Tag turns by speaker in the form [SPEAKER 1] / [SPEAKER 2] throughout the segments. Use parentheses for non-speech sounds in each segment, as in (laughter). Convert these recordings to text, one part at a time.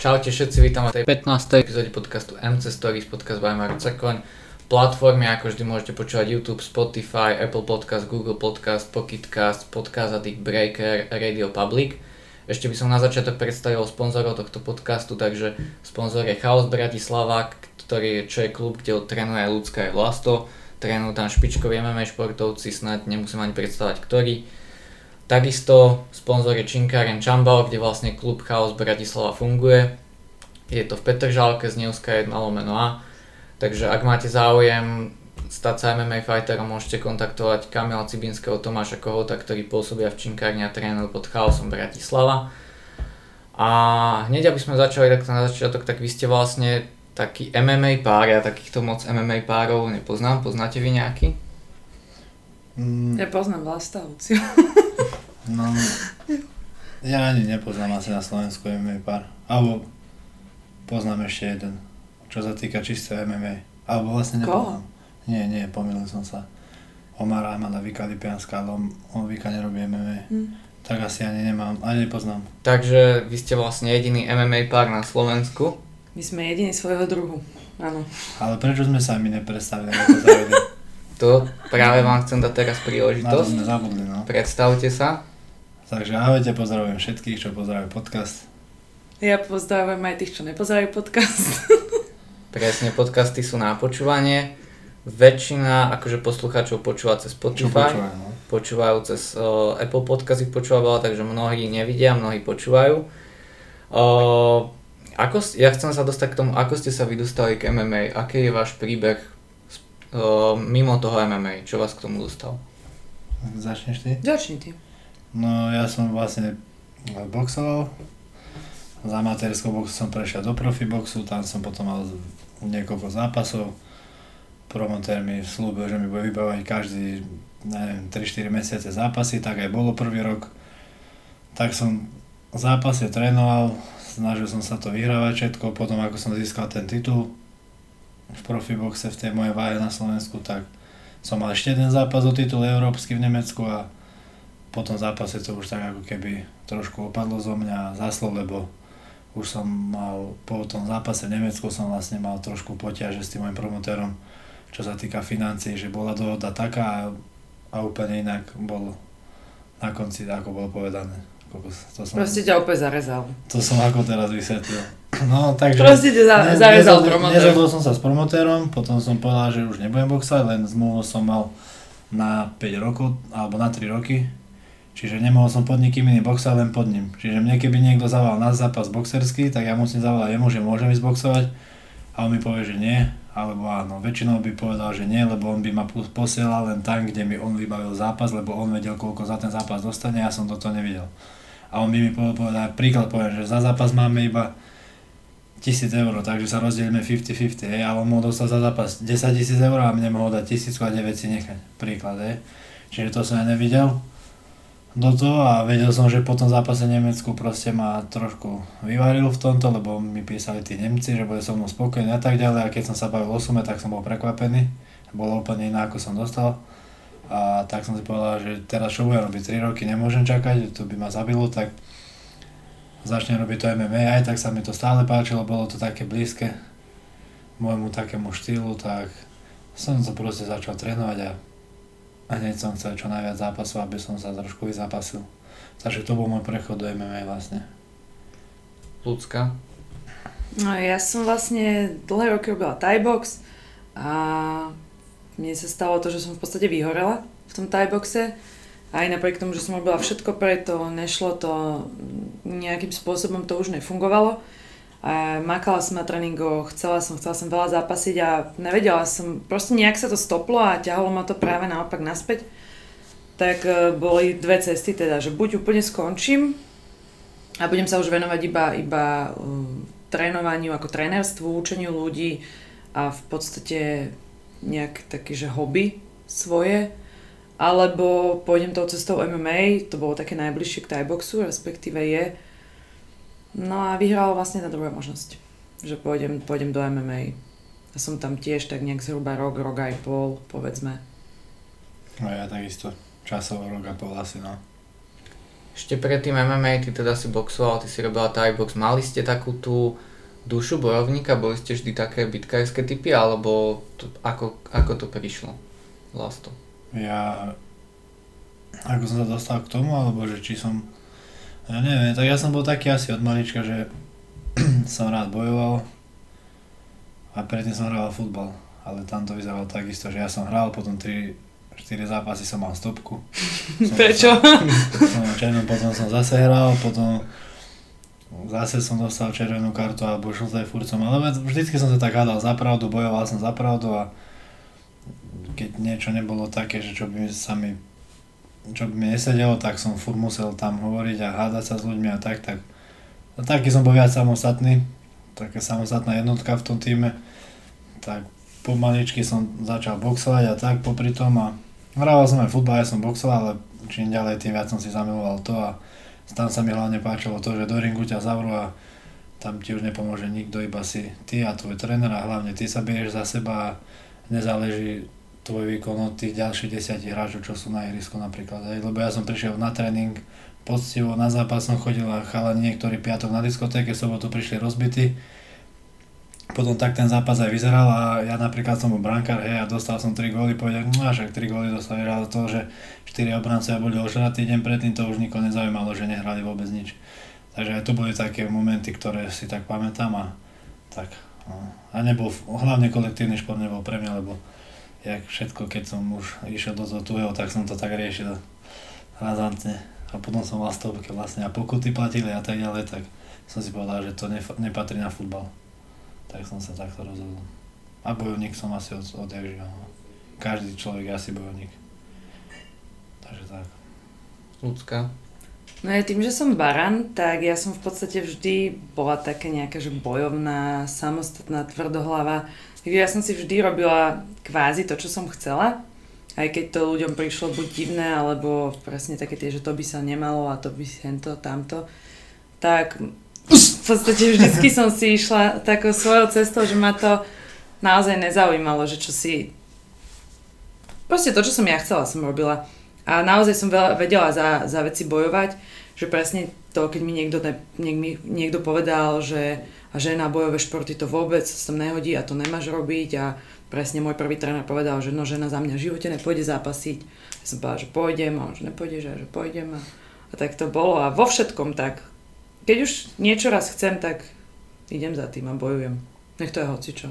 [SPEAKER 1] Čaute všetci, vítam v tej 15. epizóde podcastu MC Stories, podcast by Maru Cekoň. Platformy, ako vždy môžete počúvať YouTube, Spotify, Apple Podcast, Google Podcast, Pocket Cast, Podcast Addict, Breaker, Radio Public. Ešte by som na začiatok predstavil sponzorov tohto podcastu, takže sponzor je Chaos Bratislava, ktorý je, čo je klub, kde trénuje aj ľudská aj Vlasto. Trénujú tam špičkoví MMA športovci, snad nemusím ani predstavať ktorí Takisto sponzor je Činkáren Čambal, kde vlastne klub Chaos Bratislava funguje. Je to v Petržálke z Neuska 1 lomeno A. Takže ak máte záujem stať sa MMA fighterom, môžete kontaktovať Kamila Cibinského, Tomáša Kohota, ktorí pôsobia v Činkárne a trénujú pod Chaosom Bratislava. A hneď aby sme začali tak na začiatok, tak vy ste vlastne taký MMA pár, ja takýchto moc MMA párov nepoznám, poznáte vy nejaký?
[SPEAKER 2] Mm.
[SPEAKER 3] Ja poznám Vlastavciu. (laughs)
[SPEAKER 2] No, ja ani nepoznám asi na Slovensku MMA pár. Alebo poznám ešte jeden, čo sa týka čisté MMA. Alebo vlastne nepoznám. Nie, nie, pomýlil som sa. Omar Ahmada Vika Lipianská, ale on, on Vika nerobí MMA.
[SPEAKER 3] Hm.
[SPEAKER 2] Tak asi ani nemám, ani nepoznám.
[SPEAKER 1] Takže vy ste vlastne jediný MMA pár na Slovensku.
[SPEAKER 3] My sme jediní svojho druhu. Áno.
[SPEAKER 2] Ale prečo sme sa my nepredstavili?
[SPEAKER 1] To práve vám chcem dať teraz
[SPEAKER 2] Na to
[SPEAKER 1] príležitosť.
[SPEAKER 2] sme zabudli, no.
[SPEAKER 1] Predstavte sa.
[SPEAKER 2] Takže ahojte, pozdravujem všetkých, čo pozdravujú podcast.
[SPEAKER 3] Ja pozdravujem aj tých, čo nepozerajú podcast. (laughs)
[SPEAKER 1] Presne, podcasty sú na počúvanie. Väčšina akože poslucháčov počúva cez Spotify.
[SPEAKER 2] počúvajú, no.
[SPEAKER 1] počúvajú cez uh, Apple Podcast ich počúva veľa, takže mnohí nevidia, mnohí počúvajú. Uh, ako, ja chcem sa dostať k tomu, ako ste sa vydostali k MMA, aký je váš príbeh uh, mimo toho MMA, čo vás k tomu dostal?
[SPEAKER 2] Začneš ty?
[SPEAKER 3] Začni ty.
[SPEAKER 2] No ja som vlastne boxoval. Z amatérskou boxu som prešiel do profi boxu, tam som potom mal niekoľko zápasov. Promotér mi slúbil, že mi bude vybavať každý, neviem, 3-4 mesiace zápasy, tak aj bolo prvý rok. Tak som zápasy trénoval, snažil som sa to vyhrávať všetko, potom ako som získal ten titul v profi boxe v tej mojej váhe na Slovensku, tak som mal ešte jeden zápas o titul európsky v Nemecku a po tom zápase to už tak ako keby trošku opadlo zo mňa zaslo, lebo už som mal, po tom zápase v Nemecku som vlastne mal trošku poťaže s tým môjim promotérom, čo sa týka financií, že bola dohoda taká a, a úplne inak bol na konci, ako bolo povedané. To som,
[SPEAKER 3] Proste ťa opäť zarezal.
[SPEAKER 2] to som ako teraz vysvetlil. No, takže...
[SPEAKER 3] Proste ťa za-
[SPEAKER 2] Ne-
[SPEAKER 3] zarezal
[SPEAKER 2] nezhodol-
[SPEAKER 3] promotér.
[SPEAKER 2] Nezhodol som sa s promotérom, potom som povedal, že už nebudem boxovať, len zmluvu som mal na 5 rokov, alebo na 3 roky. Čiže nemohol som pod nikým iným boxovať, len pod ním. Čiže mne keby niekto zavolal na zápas boxerský, tak ja musím zavolať jemu, že môžem ísť boxovať. A on mi povie, že nie, alebo áno. Väčšinou by povedal, že nie, lebo on by ma posielal len tam, kde mi on vybavil zápas, lebo on vedel, koľko za ten zápas dostane, ja som toto nevidel. A on by mi povedal, príklad poviem, že za zápas máme iba 1000 eur, takže sa rozdielime 50-50, hej, ale on mohol dostať za zápas 10 tisíc eur a mne mohol dať 1000 a 9 si nechať, príklad, hej. Čiže to som ja nevidel do toho a vedel som, že po tom zápase Nemecku proste ma trošku vyvaril v tomto, lebo mi písali tí Nemci, že bude so mnou spokojný a tak ďalej. A keď som sa bavil o sume, tak som bol prekvapený, bolo úplne iné ako som dostal. A tak som si povedal, že teraz čo budem robiť, 3 roky nemôžem čakať, to by ma zabilo, tak začnem robiť to MMA, aj tak sa mi to stále páčilo, bolo to také blízke môjmu takému štýlu, tak som to proste začal trénovať a a hneď som chcel čo najviac zápasov, aby som sa trošku vyzápasil. Takže to bol môj prechod do MMA vlastne.
[SPEAKER 1] Ľudská.
[SPEAKER 3] No ja som vlastne dlhé roky robila Thai box a mne sa stalo to, že som v podstate vyhorela v tom Thai boxe. Aj napriek tomu, že som robila všetko preto, nešlo to, nejakým spôsobom to už nefungovalo. A makala som na tréningoch, chcela som, chcela som veľa zápasiť a nevedela som, proste nejak sa to stoplo a ťahalo ma to práve naopak naspäť. Tak e, boli dve cesty teda, že buď úplne skončím a budem sa už venovať iba, iba um, trénovaniu ako trénerstvu, učeniu ľudí a v podstate nejak také, že hobby svoje, alebo pôjdem tou cestou MMA, to bolo také najbližšie k Thai boxu, respektíve je. No a vyhrala vlastne tá druhá možnosť, že pôjdem, pôjdem do MMA. A som tam tiež tak nejak zhruba rok, rok aj pol, povedzme.
[SPEAKER 2] No ja takisto. Časovo rok a pol asi, no.
[SPEAKER 1] Ešte predtým MMA, ty teda si boxoval, ty si robila Thai box. Mali ste takú tú dušu bojovníka? Boli ste vždy také bitkárske typy? Alebo to, ako, ako to prišlo? Vlasto.
[SPEAKER 2] Ja... Ako som sa dostal k tomu, alebo že či som... Ja neviem, tak ja som bol taký asi od malička, že (clears throat) som rád bojoval a predtým som hral futbal. Ale tam to vyzeralo takisto, že ja som hral, potom 3, 4 zápasy som mal stopku. (laughs)
[SPEAKER 3] Som Prečo?
[SPEAKER 2] Som červenú, potom som zase hral, potom zase som dostal červenú kartu alebo žlté furcom, ale vždycky som sa tak hádal za pravdu, bojoval som za pravdu a keď niečo nebolo také, že čo by sa mi čo by mi nesedelo, tak som furt musel tam hovoriť a hádať sa s ľuďmi a tak, tak a taký som bol viac samostatný, taká samostatná jednotka v tom týme, tak pomaličky som začal boxovať a tak popri tom a Hrával som aj futbal, ja som boxoval, ale čím ďalej, tým viac som si zamiloval to a tam sa mi hlavne páčilo to, že do ringu ťa zavrú a tam ti už nepomôže nikto, iba si ty a tvoj tréner a hlavne ty sa berieš za seba a nezáleží tvoj výkon od tých ďalších desiatich hráčov, čo sú na ihrisku napríklad. Hej. Lebo ja som prišiel na tréning, poctivo na zápas som chodil a chalani niektorí piatok na diskotéke, sobotu prišli rozbití potom tak ten zápas aj vyzeral a ja napríklad som bol brankár, hej, a dostal som 3 góly, povedal, no a však 3 góly dostali, ale to, že 4 obrancovia boli ožratí deň predtým, to už nikoho nezaujímalo, že nehrali vôbec nič. Takže aj to boli také momenty, ktoré si tak pamätám a tak. No. A nebol, hlavne kolektívny šport nebol pre mňa, lebo jak všetko, keď som už išiel do tuhého, tak som to tak riešil razantne. A potom som mal stovke vlastne a pokuty platili a tak ďalej, tak som si povedal, že to nepatrí na futbal tak som sa takto rozhodol. A bojovník som asi od, živel. No. Každý človek je asi bojovník. Takže tak.
[SPEAKER 1] Ľudská?
[SPEAKER 3] No ja tým, že som baran, tak ja som v podstate vždy bola taká nejaká, že bojovná, samostatná, tvrdohlava. Takže ja som si vždy robila kvázi to, čo som chcela. Aj keď to ľuďom prišlo buď divné, alebo presne také tie, že to by sa nemalo a to by hento, tamto. Tak v podstate vždycky (laughs) som si išla takou svojou cestou, že ma to naozaj nezaujímalo, že čo si... Proste to, čo som ja chcela, som robila. A naozaj som veľa, vedela za, za veci bojovať, že presne to, keď mi niekto, ne, niek, mi niekto povedal, že a žena bojové športy to vôbec sa nehodí a to nemáš robiť a presne môj prvý tréner povedal, že no žena za mňa v živote nepôjde zápasiť. Ja som povedala, že pôjdem a on, že nepôjdeš a že pôjdem a, a tak to bolo a vo všetkom tak keď už niečo raz chcem, tak idem za tým a bojujem. Nech to je hocičo.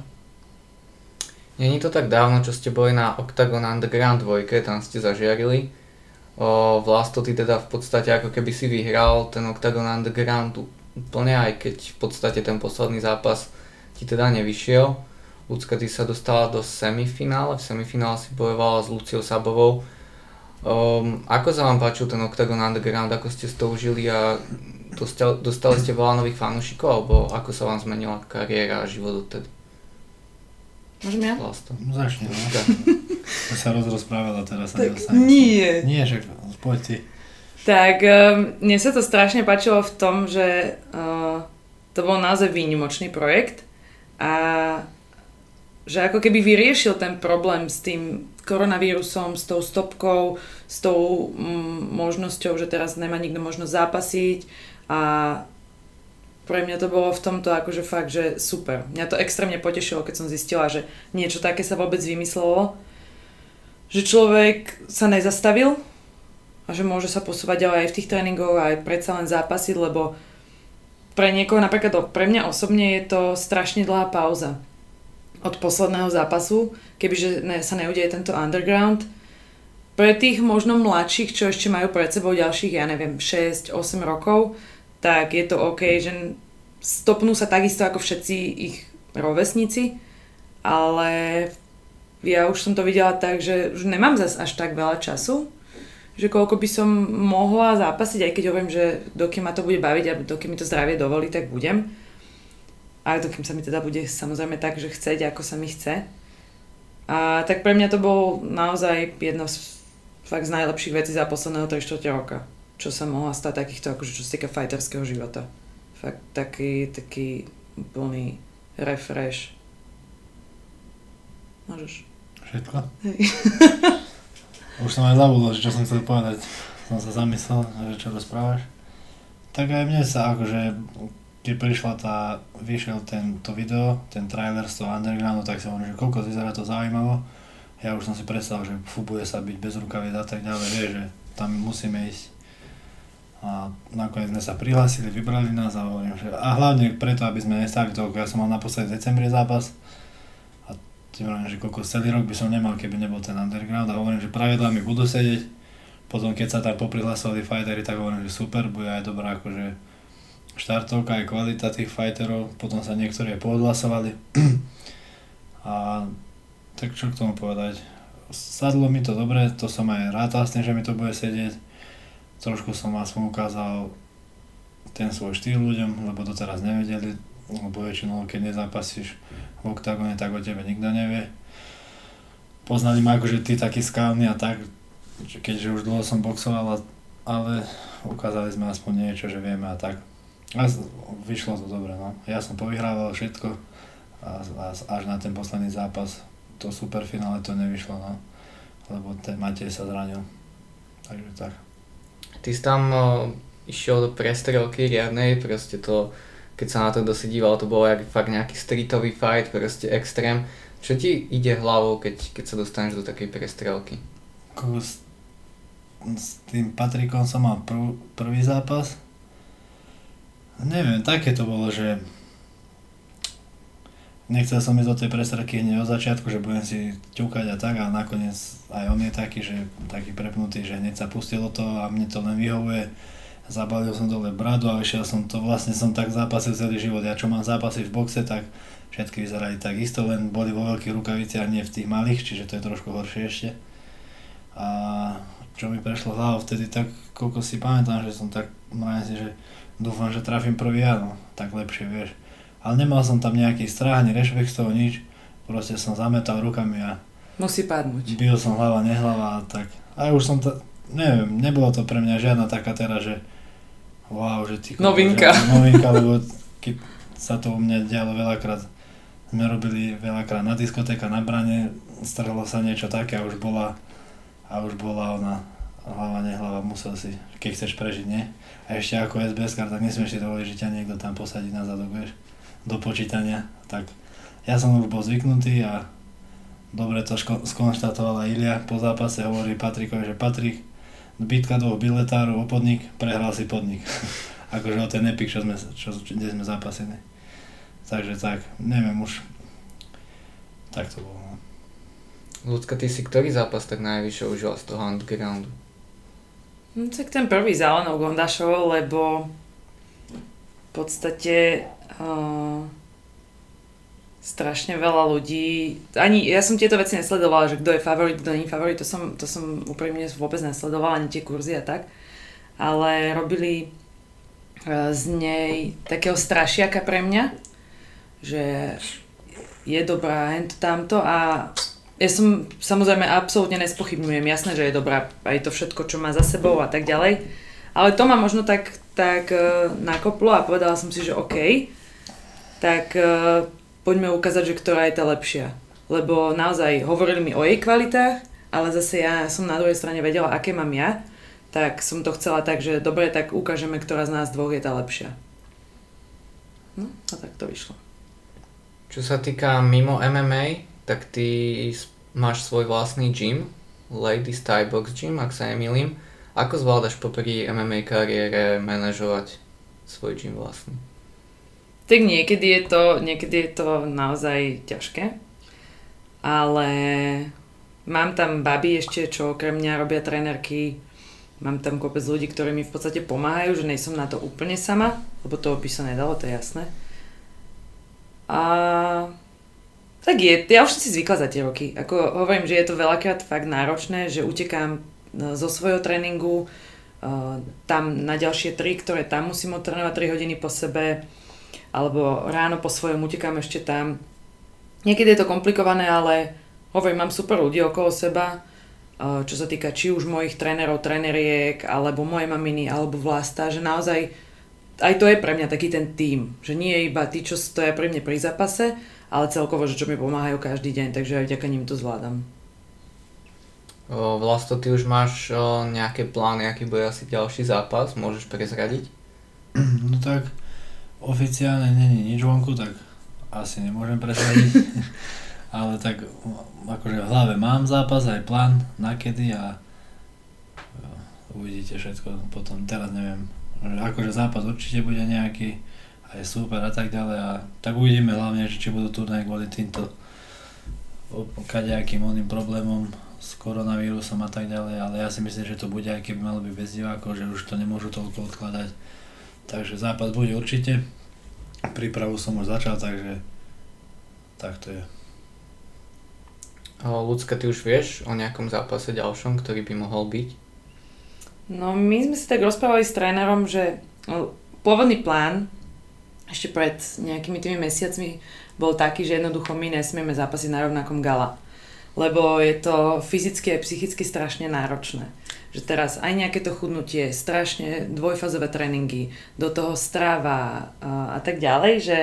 [SPEAKER 1] Není to tak dávno, čo ste boli na Octagon Underground 2, tam ste zažiarili. O, Vlasto, ty teda v podstate ako keby si vyhral ten Octagon Underground úplne, aj keď v podstate ten posledný zápas ti teda nevyšiel. Ľudská, ty sa dostala do semifinále, v semifinále si bojovala s Luciou Sabovou. Um, ako sa vám páčil ten Octagon Underground, ako ste to užili a Dostali, dostali ste veľa nových fanúšikov, alebo ako sa vám zmenila kariéra a život odtedy?
[SPEAKER 3] Môžem ja?
[SPEAKER 2] Vlasto. Začne, no. To sa rozrozprávala teraz.
[SPEAKER 3] Tak nie.
[SPEAKER 2] Nie, že poď ty.
[SPEAKER 3] Tak um, mne sa to strašne páčilo v tom, že uh, to bol naozaj výnimočný projekt a že ako keby vyriešil ten problém s tým koronavírusom, s tou stopkou, s tou mm, možnosťou, že teraz nemá nikto možnosť zápasiť, a pre mňa to bolo v tomto akože fakt, že super. Mňa to extrémne potešilo, keď som zistila, že niečo také sa vôbec vymyslelo. Že človek sa nezastavil a že môže sa posúvať ďalej aj v tých tréningoch aj predsa len zápasiť, lebo pre niekoho, napríklad pre mňa osobne je to strašne dlhá pauza od posledného zápasu, kebyže ne, sa neudeje tento underground. Pre tých možno mladších, čo ešte majú pred sebou ďalších, ja neviem, 6-8 rokov, tak je to OK, že stopnú sa takisto ako všetci ich rovesníci, ale ja už som to videla tak, že už nemám zase až tak veľa času, že koľko by som mohla zápasiť, aj keď hovorím, že dokým ma to bude baviť a dokým mi to zdravie dovolí, tak budem. A dokým sa mi teda bude samozrejme tak, že chceť, ako sa mi chce. A tak pre mňa to bol naozaj jedno z, fakt z najlepších vecí za posledného 3 roka čo sa mohla stať takýchto, akože čo sa týka fighterského života. Fakt taký, taký plný refresh. Môžeš.
[SPEAKER 2] Všetko? Hej. (laughs) Už som aj zabudol, čo som chcel povedať. som sa zamyslel, že čo rozprávaš. Tak aj mne sa akože, keď prišla tá, vyšiel ten, to video, ten trailer z toho undergroundu, tak som hovoril, že koľko vyzerá to zaujímavo. Ja už som si predstavil, že fú, sa byť bez rukaviec a tak ďalej, vieš, že tam musíme ísť. A nakoniec sme sa prihlásili, vybrali nás a hovorím, že a hlavne preto, aby sme nestali toľko, ja som mal naposledy v decembri zápas, ti hovorím, že koľko celý rok by som nemal, keby nebol ten underground a hovorím, že pravidlá mi budú sedieť. Potom keď sa tam poprihlasovali fightery, tak hovorím, že super, bude aj dobrá akože štartovka, aj kvalita tých fighterov, potom sa niektorí aj poodhlasovali. (clears throat) a tak čo k tomu povedať, sadlo mi to dobre, to som aj rátal s tým, že mi to bude sedieť. Trošku som aspoň ukázal ten svoj štýl ľuďom, lebo to teraz nevedeli, lebo väčšinou keď nezápasíš v oktagóne, tak o tebe nikto nevie. Poznali ma akože ty taký skalný a tak, keďže už dlho som boxoval, ale ukázali sme aspoň niečo, že vieme a tak. A vyšlo to dobre, no. Ja som povyhrával všetko a, a až na ten posledný zápas, to superfinále to nevyšlo, no. Lebo ten Matej sa zranil. Takže tak.
[SPEAKER 1] Ty si tam išiel do prestrelky riadnej, proste to keď sa na to dosi díval, to bolo jak fakt nejaký streetový fight, proste extrém. Čo ti ide hlavou, keď, keď sa dostaneš do takej prestrelky?
[SPEAKER 2] S, s tým Patrikom som mal prv, prvý zápas. Neviem, také to bolo, že nechcel som ísť do tej prestrelky hneď od začiatku, že budem si ťukať a tak a nakoniec aj on je taký, že taký prepnutý, že hneď sa pustilo to a mne to len vyhovuje zabalil som dole bradu a išiel som to, vlastne som tak zápasil celý život. Ja čo mám zápasy v boxe, tak všetky vyzerali tak isto, len boli vo veľkých rukaviciach, nie v tých malých, čiže to je trošku horšie ešte. A čo mi prešlo hlavou vtedy, tak koľko si pamätám, že som tak, mravím si, že dúfam, že trafím prvý ja, no, tak lepšie, vieš. Ale nemal som tam nejaký strach, ani rešpekt z toho nič, proste som zametal rukami a
[SPEAKER 3] Musí padnúť.
[SPEAKER 2] Bil som hlava, nehlava a tak. A už som to, neviem, nebolo to pre mňa žiadna taká teraz, že wow, že ty...
[SPEAKER 3] Novinka.
[SPEAKER 2] Že, novinka, lebo keď sa to u mňa dialo veľakrát, sme robili veľakrát na diskotéka, na brane, strhlo sa niečo také a už bola, a už bola ona hlava, nehlava, musel si, keď chceš prežiť, nie? A ešte ako SBS kar, tak nesmieš si dovoliť, že ťa niekto tam posadí na zadok, vieš, do počítania, tak ja som už bol zvyknutý a dobre to ško- skonštatovala Ilia po zápase, hovorí Patrikovi, že Patrik, bitka dvoch biletárov o podnik, prehral si podnik. (laughs) akože o ten epic, čo sme, čo, kde sme zápasili. Takže tak, neviem už. Tak to bolo. No.
[SPEAKER 1] Ľudská, ty si ktorý zápas tak najvyššie užil z toho undergroundu?
[SPEAKER 3] No, tak ten prvý za Alenou Gondašovou, lebo v podstate uh, strašne veľa ľudí, ani ja som tieto veci nesledovala, že kto je favorit, kto nie je favorit, to som, to som úprimne vôbec nesledovala, ani tie kurzy a tak, ale robili e, z nej takého strašiaka pre mňa, že je dobrá, hento tamto a ja som samozrejme absolútne nespochybňujem, jasné, že je dobrá aj to všetko, čo má za sebou a tak ďalej, ale to ma možno tak, tak e, nakoplo a povedala som si, že OK, tak e, poďme ukázať, že ktorá je tá lepšia. Lebo naozaj hovorili mi o jej kvalitách, ale zase ja som na druhej strane vedela, aké mám ja, tak som to chcela tak, že dobre, tak ukážeme, ktorá z nás dvoch je tá lepšia. No a tak to vyšlo.
[SPEAKER 1] Čo sa týka mimo MMA, tak ty máš svoj vlastný gym, Ladies Thai Box Gym, ak sa nemýlim. Ako zvládaš popri MMA kariére manažovať svoj gym vlastný?
[SPEAKER 3] Tak niekedy je to, niekedy je to naozaj ťažké, ale mám tam baby ešte, čo okrem mňa robia trénerky, mám tam kopec ľudí, ktorí mi v podstate pomáhajú, že nejsom na to úplne sama, lebo to by sa nedalo, to je jasné. A tak je, ja už som si zvykla za tie roky. Ako hovorím, že je to veľakrát fakt náročné, že utekám e, zo svojho tréningu, uh, tam na ďalšie tri, ktoré tam musím odtrénovať 3 hodiny po sebe, alebo ráno po svojom utekám ešte tam. Niekedy je to komplikované, ale hovorím, mám super ľudí okolo seba, eh, čo sa týka či už mojich trénerov, tréneriek, alebo moje maminy, alebo vlasta, že naozaj aj to je pre mňa taký ten tým, že nie je iba tí, čo stoja pri mne pri zápase, ale celkovo, že čo mi pomáhajú každý deň, takže aj vďaka nim to zvládam.
[SPEAKER 1] Vlasto, ty už máš nejaké plány, aký bude asi ďalší zápas, môžeš prezradiť? (clears throat)
[SPEAKER 2] No tak oficiálne není nič vonku, tak asi nemôžem prezradiť. (laughs) Ale tak akože v hlave mám zápas, aj plán na kedy a e, uvidíte všetko potom, teraz neviem. Akože zápas určite bude nejaký, aj super a tak ďalej a tak uvidíme hlavne, či budú turnaje kvôli týmto kadejakým oným problémom s koronavírusom a tak ďalej, ale ja si myslím, že to bude aj keby malo byť bez divákov, že už to nemôžu toľko odkladať. Takže zápas bude určite. Prípravu som už začal, takže tak to je.
[SPEAKER 1] Lucka, ty už vieš o nejakom zápase ďalšom, ktorý by mohol byť?
[SPEAKER 3] No my sme si tak rozprávali s trénerom, že no, pôvodný plán ešte pred nejakými tými mesiacmi bol taký, že jednoducho my nesmieme zápasiť na rovnakom gala lebo je to fyzicky a psychicky strašne náročné. Že teraz aj nejaké to chudnutie, strašne dvojfazové tréningy, do toho strava a, a tak ďalej, že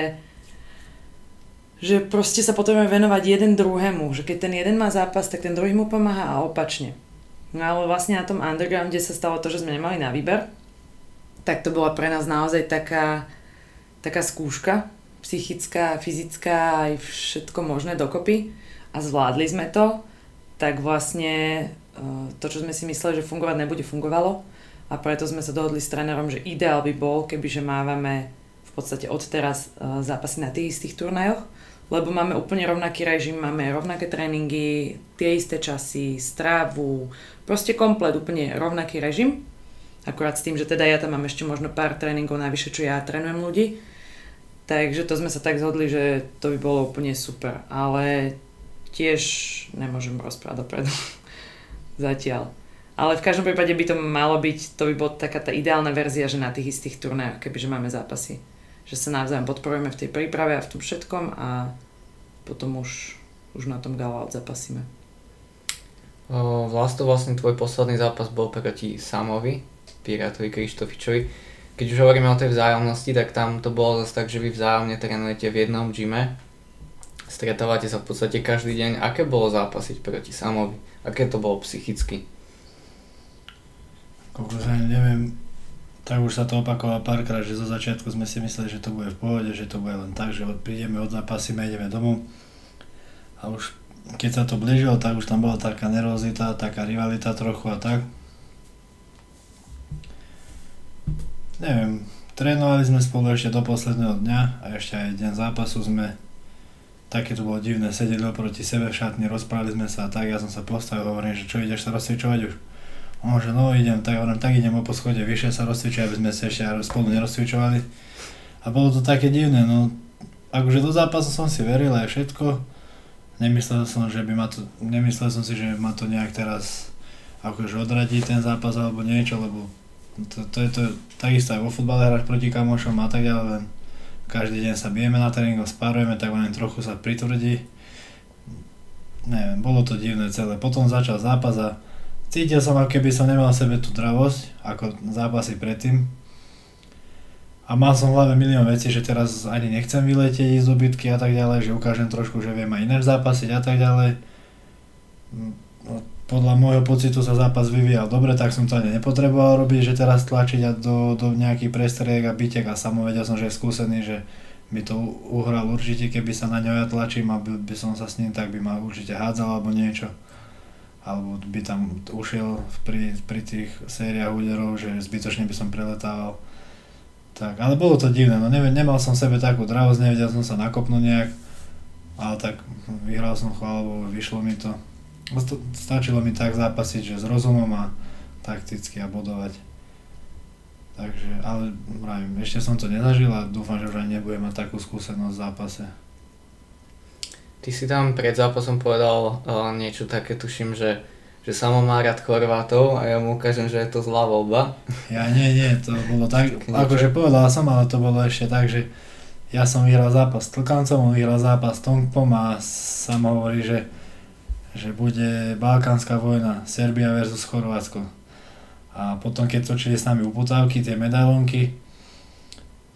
[SPEAKER 3] že proste sa potrebujeme venovať jeden druhému, že keď ten jeden má zápas, tak ten druhý mu pomáha a opačne. No ale vlastne na tom undergrounde sa stalo to, že sme nemali na výber, tak to bola pre nás naozaj taká, taká skúška, psychická, fyzická, aj všetko možné dokopy a zvládli sme to, tak vlastne e, to, čo sme si mysleli, že fungovať nebude, fungovalo a preto sme sa dohodli s trénerom, že ideál by bol, kebyže mávame v podstate od teraz e, zápasy na tých istých turnajoch, lebo máme úplne rovnaký režim, máme rovnaké tréningy, tie isté časy, strávu, proste komplet úplne rovnaký režim. Akurát s tým, že teda ja tam mám ešte možno pár tréningov navyše, čo ja trénujem ľudí. Takže to sme sa tak zhodli, že to by bolo úplne super. Ale tiež nemôžem rozprávať dopredu. Zatiaľ. Ale v každom prípade by to malo byť, to by bola taká tá ideálna verzia, že na tých istých turnajoch, kebyže máme zápasy. Že sa navzájom podporujeme v tej príprave a v tom všetkom a potom už, už na tom gala zapasíme.
[SPEAKER 1] Vlasto, vlastne tvoj posledný zápas bol proti Samovi, Pirátovi Krištofičovi. Keď už hovoríme o tej vzájomnosti, tak tam to bolo zase tak, že vy vzájomne trénujete v jednom gyme Stretávate sa v podstate každý deň. Aké bolo zápasiť proti Samovi? Aké to bolo psychicky?
[SPEAKER 2] Koľko sa neviem, tak už sa to opakovalo párkrát, že zo začiatku sme si mysleli, že to bude v pohode, že to bude len tak, že prídeme od zápasíme, ideme domov. A už keď sa to blížilo, tak už tam bola taká nervozita, taká rivalita trochu a tak. Neviem, trénovali sme spolu ešte do posledného dňa a ešte aj deň zápasu sme také to bolo divné, sedeli oproti sebe v šatni, rozprávali sme sa a tak, ja som sa postavil, hovorím, že čo ideš sa rozcvičovať už? On že no idem, tak hovorím, tak idem po schode vyššie sa rozcvičiť, aby sme sa ešte spolu nerozcvičovali. A bolo to také divné, no akože do zápasu som si veril aj všetko, nemyslel som, že by ma to, nemyslel som si, že ma to nejak teraz akože odradí ten zápas alebo niečo, lebo to, to je to takisto aj vo futbale hráš proti kamošom a tak ďalej, len každý deň sa bijeme na tréningu, spárujeme, tak len trochu sa pritvrdí. Neviem, bolo to divné celé. Potom začal zápas a cítil som, ako keby som nemal v sebe tú dravosť, ako zápasy predtým. A mal som v hlave milión vecí, že teraz ani nechcem vyletieť, ísť do bitky a tak ďalej, že ukážem trošku, že viem aj ináč zápasiť a tak ďalej. Podľa môjho pocitu sa zápas vyvíjal dobre, tak som to ani nepotreboval robiť, že teraz tlačiť a do, do nejakých prestriek a bytek a samo vedel som, že je skúsený, že by to uhral určite, keby sa na ňo ja tlačím a by, by som sa s ním, tak by ma určite hádzal alebo niečo. Alebo by tam ušiel pri, pri tých sériách úderov, že zbytočne by som preletával. Tak, ale bolo to divné, no neviem, nemal som sebe takú dravosť, nevedel som sa nakopnúť nejak, ale tak vyhral som chválu, vyšlo mi to. Stačilo mi tak zápasiť, že s rozumom a takticky a bodovať. Takže, ale vravím, ešte som to nezažil a dúfam, že už ani nebudem mať takú skúsenosť v zápase.
[SPEAKER 1] Ty si tam pred zápasom povedal uh, niečo také, tuším, že, že samo má rád Chorvátov a ja mu ukážem, že je to zlá voľba.
[SPEAKER 2] Ja nie, nie, to bolo tak, (laughs) akože povedal som, ale to bolo ešte tak, že ja som vyhral zápas s Tlkancom, on vyhral zápas s Tongpom a sam hovorí, že že bude Balkánska vojna, Serbia versus Chorvátsko. A potom keď točili s nami uputávky, tie medailonky,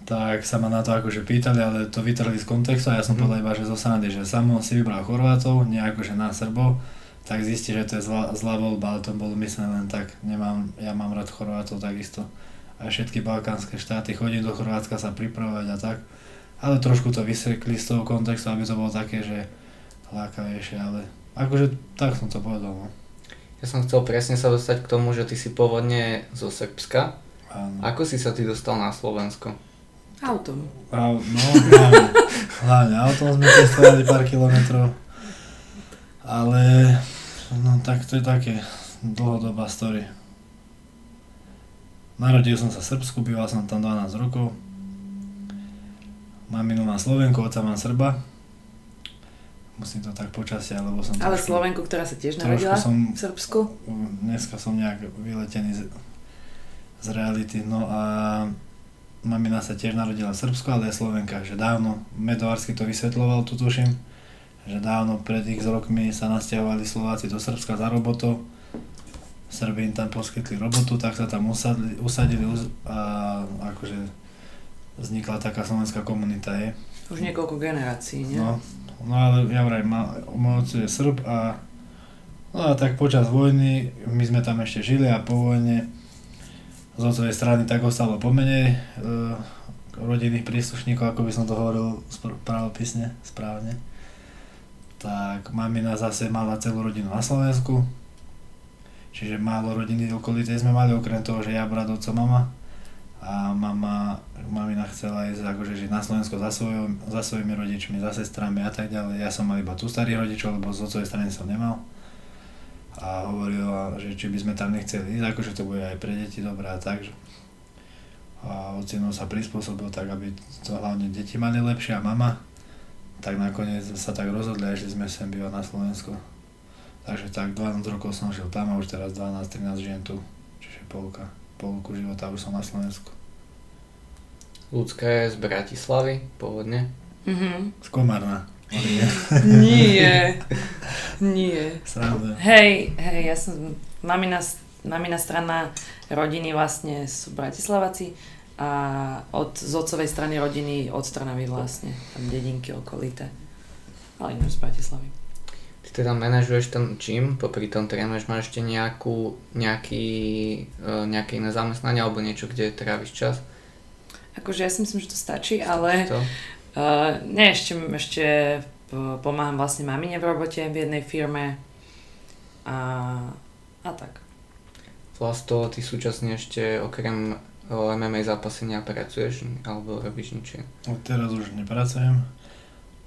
[SPEAKER 2] tak sa ma na to akože pýtali, ale to vytrhli z kontextu a ja som mm. povedal iba, že zo srandy, že samo si vybral Chorvátov, nie akože na Srbov, tak zistí, že to je zlá, zlá voľba, ale to bolo myslené len tak. Nemám, ja mám rád Chorvátov takisto. Aj všetky balkánske štáty, chodím do Chorvátska sa pripravovať a tak. Ale trošku to vysrekli z toho kontextu, aby to bolo také, že lákavejšie, ale akože tak som to povedal. No.
[SPEAKER 1] Ja som chcel presne sa dostať k tomu, že ty si pôvodne zo Srbska.
[SPEAKER 2] Áno.
[SPEAKER 1] Ako si sa ty dostal na Slovensko?
[SPEAKER 3] Autom.
[SPEAKER 2] A, no, hlavne, hlavne autom sme cestovali pár kilometrov. Ale, no tak to je také dlhodobá story. Narodil som sa v Srbsku, býval som tam 12 rokov. Maminu mám Slovenku, otca mám Srba. Musím to tak počasia, lebo som
[SPEAKER 3] Ale
[SPEAKER 2] trošku-
[SPEAKER 3] Slovenku, ktorá sa tiež narodila
[SPEAKER 2] som,
[SPEAKER 3] v Srbsku.
[SPEAKER 2] dneska som nejak vyletený z, z reality. No a mamina sa tiež narodila v Srbsku, ale je Slovenka, že dávno, Medovarsky to vysvetloval, tu tuším, že dávno pred x rokmi sa nasťahovali Slováci do Srbska za robotou. Srbi im tam poskytli robotu, tak sa tam usadli, usadili a akože vznikla taká slovenská komunita, je.
[SPEAKER 3] Už niekoľko generácií, nie?
[SPEAKER 2] No, no ale ja vraj, ma, môj je Srb a no a tak počas vojny, my sme tam ešte žili a po vojne z otcovej strany tak ostalo pomenej e, rodinných príslušníkov, ako by som to hovoril spr- pravopisne, správne. Tak mamina zase mala celú rodinu na Slovensku, čiže málo rodiny okolitej sme mali, okrem toho, že ja, brat, oco, mama a mama, mamina chcela ísť akože žiť na Slovensko za, svojou, za svojimi rodičmi, za sestrami a tak ďalej. Ja som mal iba tu starých rodičov, lebo z otcovej strany som nemal. A hovorila, že či by sme tam nechceli ísť, akože to bude aj pre deti dobré a tak. A ocino sa prispôsobil tak, aby to hlavne deti mali lepšie a mama. Tak nakoniec sa tak rozhodli a išli sme sem bývať na Slovensko. Takže tak 12 rokov som žil tam a už teraz 12-13 žijem tu. Čiže polka, polku života už som na Slovensku.
[SPEAKER 1] Ľudská je z Bratislavy, pôvodne.
[SPEAKER 3] Mhm.
[SPEAKER 2] Z Komárna.
[SPEAKER 3] Nie. (laughs) Nie.
[SPEAKER 2] Srandujem.
[SPEAKER 3] Hej, hej, ja som, mamina, mamina strana rodiny vlastne sú Bratislavaci a od, z otcovej strany rodiny od Trnavy vlastne, tam dedinky okolité. Ale ináč z Bratislavy.
[SPEAKER 1] Ty teda manažuješ ten gym, popri tom trénuješ, máš ešte nejakú, nejaký, e, nejaké iné zamestnanie alebo niečo, kde tráviš čas?
[SPEAKER 3] Akože ja si myslím, že to stačí, ale
[SPEAKER 1] To?
[SPEAKER 3] uh, nie, ešte, ešte p- pomáham vlastne mamine v robote v jednej firme a, a tak.
[SPEAKER 1] Vlasto, ty súčasne ešte okrem MMA zápasenia pracuješ alebo robíš?
[SPEAKER 2] Od teraz už nepracujem,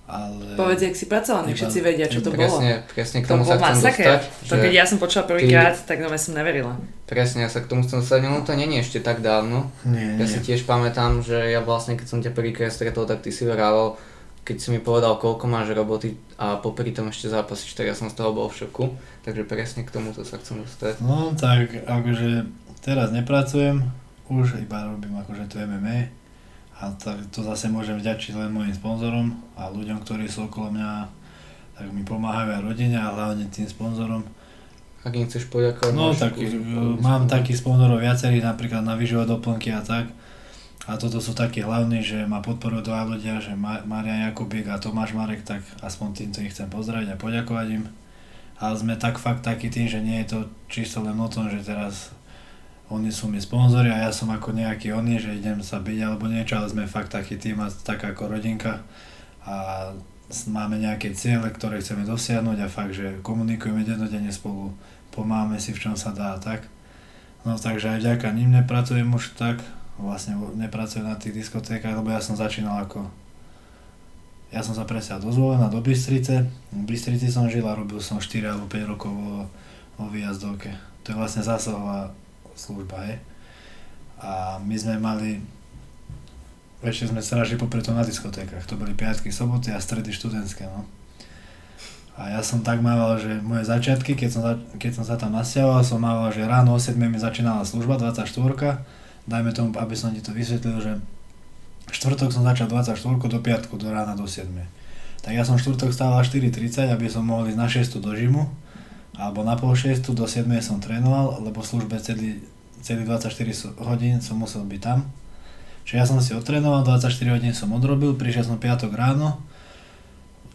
[SPEAKER 2] ale...
[SPEAKER 3] Povedz, jak si pracoval, nech všetci vedia, čo to bolo.
[SPEAKER 1] presne, presne k
[SPEAKER 3] To
[SPEAKER 1] tomu
[SPEAKER 3] bol
[SPEAKER 1] sa chcem
[SPEAKER 3] masaker.
[SPEAKER 1] dostať.
[SPEAKER 3] To keď ja som počula prvýkrát, tak nové som neverila.
[SPEAKER 1] Presne, ja sa k tomu chcem dostať, no to není ešte tak dávno.
[SPEAKER 2] Nie,
[SPEAKER 1] Ja
[SPEAKER 2] nie.
[SPEAKER 1] si tiež pamätám, že ja vlastne keď som ťa prvýkrát stretol, tak ty si vrával, keď si mi povedal, koľko máš roboty a popri tom ešte zápasíš, tak ja som z toho bol v šoku. Takže presne k tomuto sa chcem dostať.
[SPEAKER 2] No tak akože teraz nepracujem, už iba robím akože to MMA a tak to zase môžem vďačiť len mojim sponzorom a ľuďom, ktorí sú okolo mňa, tak mi pomáhajú aj rodine a hlavne tým sponzorom.
[SPEAKER 1] Ak im chceš poďakovať,
[SPEAKER 2] No tak
[SPEAKER 1] kľudne
[SPEAKER 2] e, mám takých sponzorov viacerých, napríklad na výživové doplnky a tak. A toto sú takí hlavní, že ma podporujú dva ľudia, že Ma- Marian Jakubík a Tomáš Marek, tak aspoň týmto ich chcem pozdraviť a poďakovať im. Ale sme tak fakt takí tým, že nie je to čisto len o tom, že teraz oni sú mi sponzori a ja som ako nejaký oný, že idem sa byť alebo niečo, ale sme fakt taký tým a tak ako rodinka a máme nejaké ciele, ktoré chceme dosiahnuť a fakt, že komunikujeme dennodenne spolu, pomáhame si v čom sa dá a tak. No takže aj vďaka ním nepracujem už tak, vlastne nepracujem na tých diskotékach, lebo ja som začínal ako ja som sa presial do Zvolena, do Bystrice. V Bystrici som žil a robil som 4 alebo 5 rokov vo, vo výjazdovke. To je vlastne zásahová služba, hej. A my sme mali ešte sme strážili popri tom na diskotékach. To boli piatky, soboty a stredy študentské, no. A ja som tak mával, že moje začiatky, keď som, za, keď som sa tam nasťahoval, som mával, že ráno o 7 mi začínala služba, 24 Dajme tomu, aby som ti to vysvetlil, že štvrtok som začal 24 do piatku, do rána do 7. Tak ja som štvrtok stával 4.30, aby som mohol ísť na 6 do žimu, alebo na pol 6 do 7 som trénoval, lebo v službe celý, celý 24 so- hodín som musel byť tam. Čiže ja som si odtrénoval, 24 hodín som odrobil, prišiel som piatok ráno,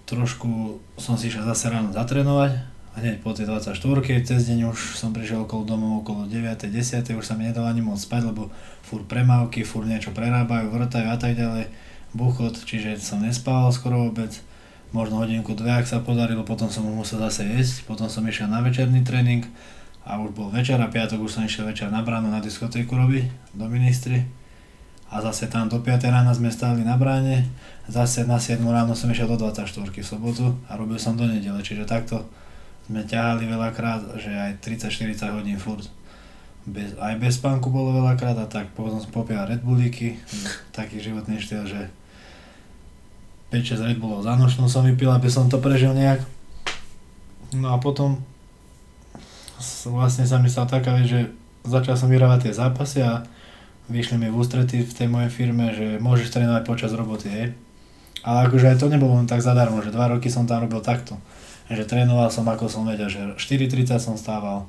[SPEAKER 2] trošku som si išiel zase ráno zatrénovať hneď po tej 24 cez deň už som prišiel okolo domov okolo 9. 10. už sa mi nedalo ani moc spať, lebo fur premávky, fur niečo prerábajú, vrtajú a tak ďalej, buchot, čiže som nespával skoro vôbec, možno hodinku, dve, ak sa podarilo, potom som musel zase jesť, potom som išiel na večerný tréning a už bol večer a piatok už som išiel večer na bránu na diskotéku robiť, do ministry a zase tam do 5 rána sme stáli na bráne, zase na 7 ráno som išiel do 24 v sobotu a robil som do nedele, čiže takto sme ťahali veľakrát, že aj 30-40 hodín furt. Bez, aj bez spánku bolo veľakrát a tak potom som popíjal Red Bullíky, taký životný štýl, že 5-6 Red Bullov za nočnú som vypil, aby som to prežil nejak. No a potom vlastne sa mi stala taká vec, že začal som vyhrávať tie zápasy a vyšli mi v ústrety v tej mojej firme, že môžeš trénovať počas roboty, hej. Ale akože aj to nebolo len tak zadarmo, že 2 roky som tam robil takto že trénoval som ako som vedel, že 4.30 som stával,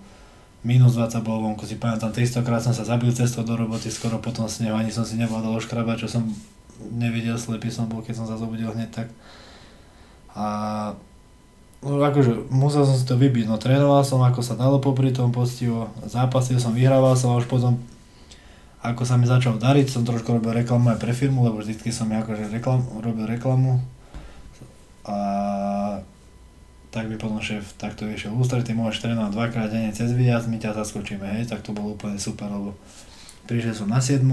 [SPEAKER 2] minus 20 bolo vonku, si pamätám, 300 krát som sa zabil cestou do roboty, skoro potom snehu, ani som si nevládol oškrabať, čo som nevidel, slepý som bol, keď som sa zobudil hneď tak. A no akože musel som si to vybiť, no trénoval som ako sa dalo popri tom postivo, zápasil som, vyhrával som a už potom ako sa mi začal dariť, som trošku robil reklamu aj pre firmu, lebo vždycky som akože reklam, robil reklamu. A tak by potom šéf takto vyšiel ústretí, môžeš trénovať dvakrát denne cez výjazd, my ťa zaskočíme, hej, tak to bolo úplne super, lebo prišiel som na 7,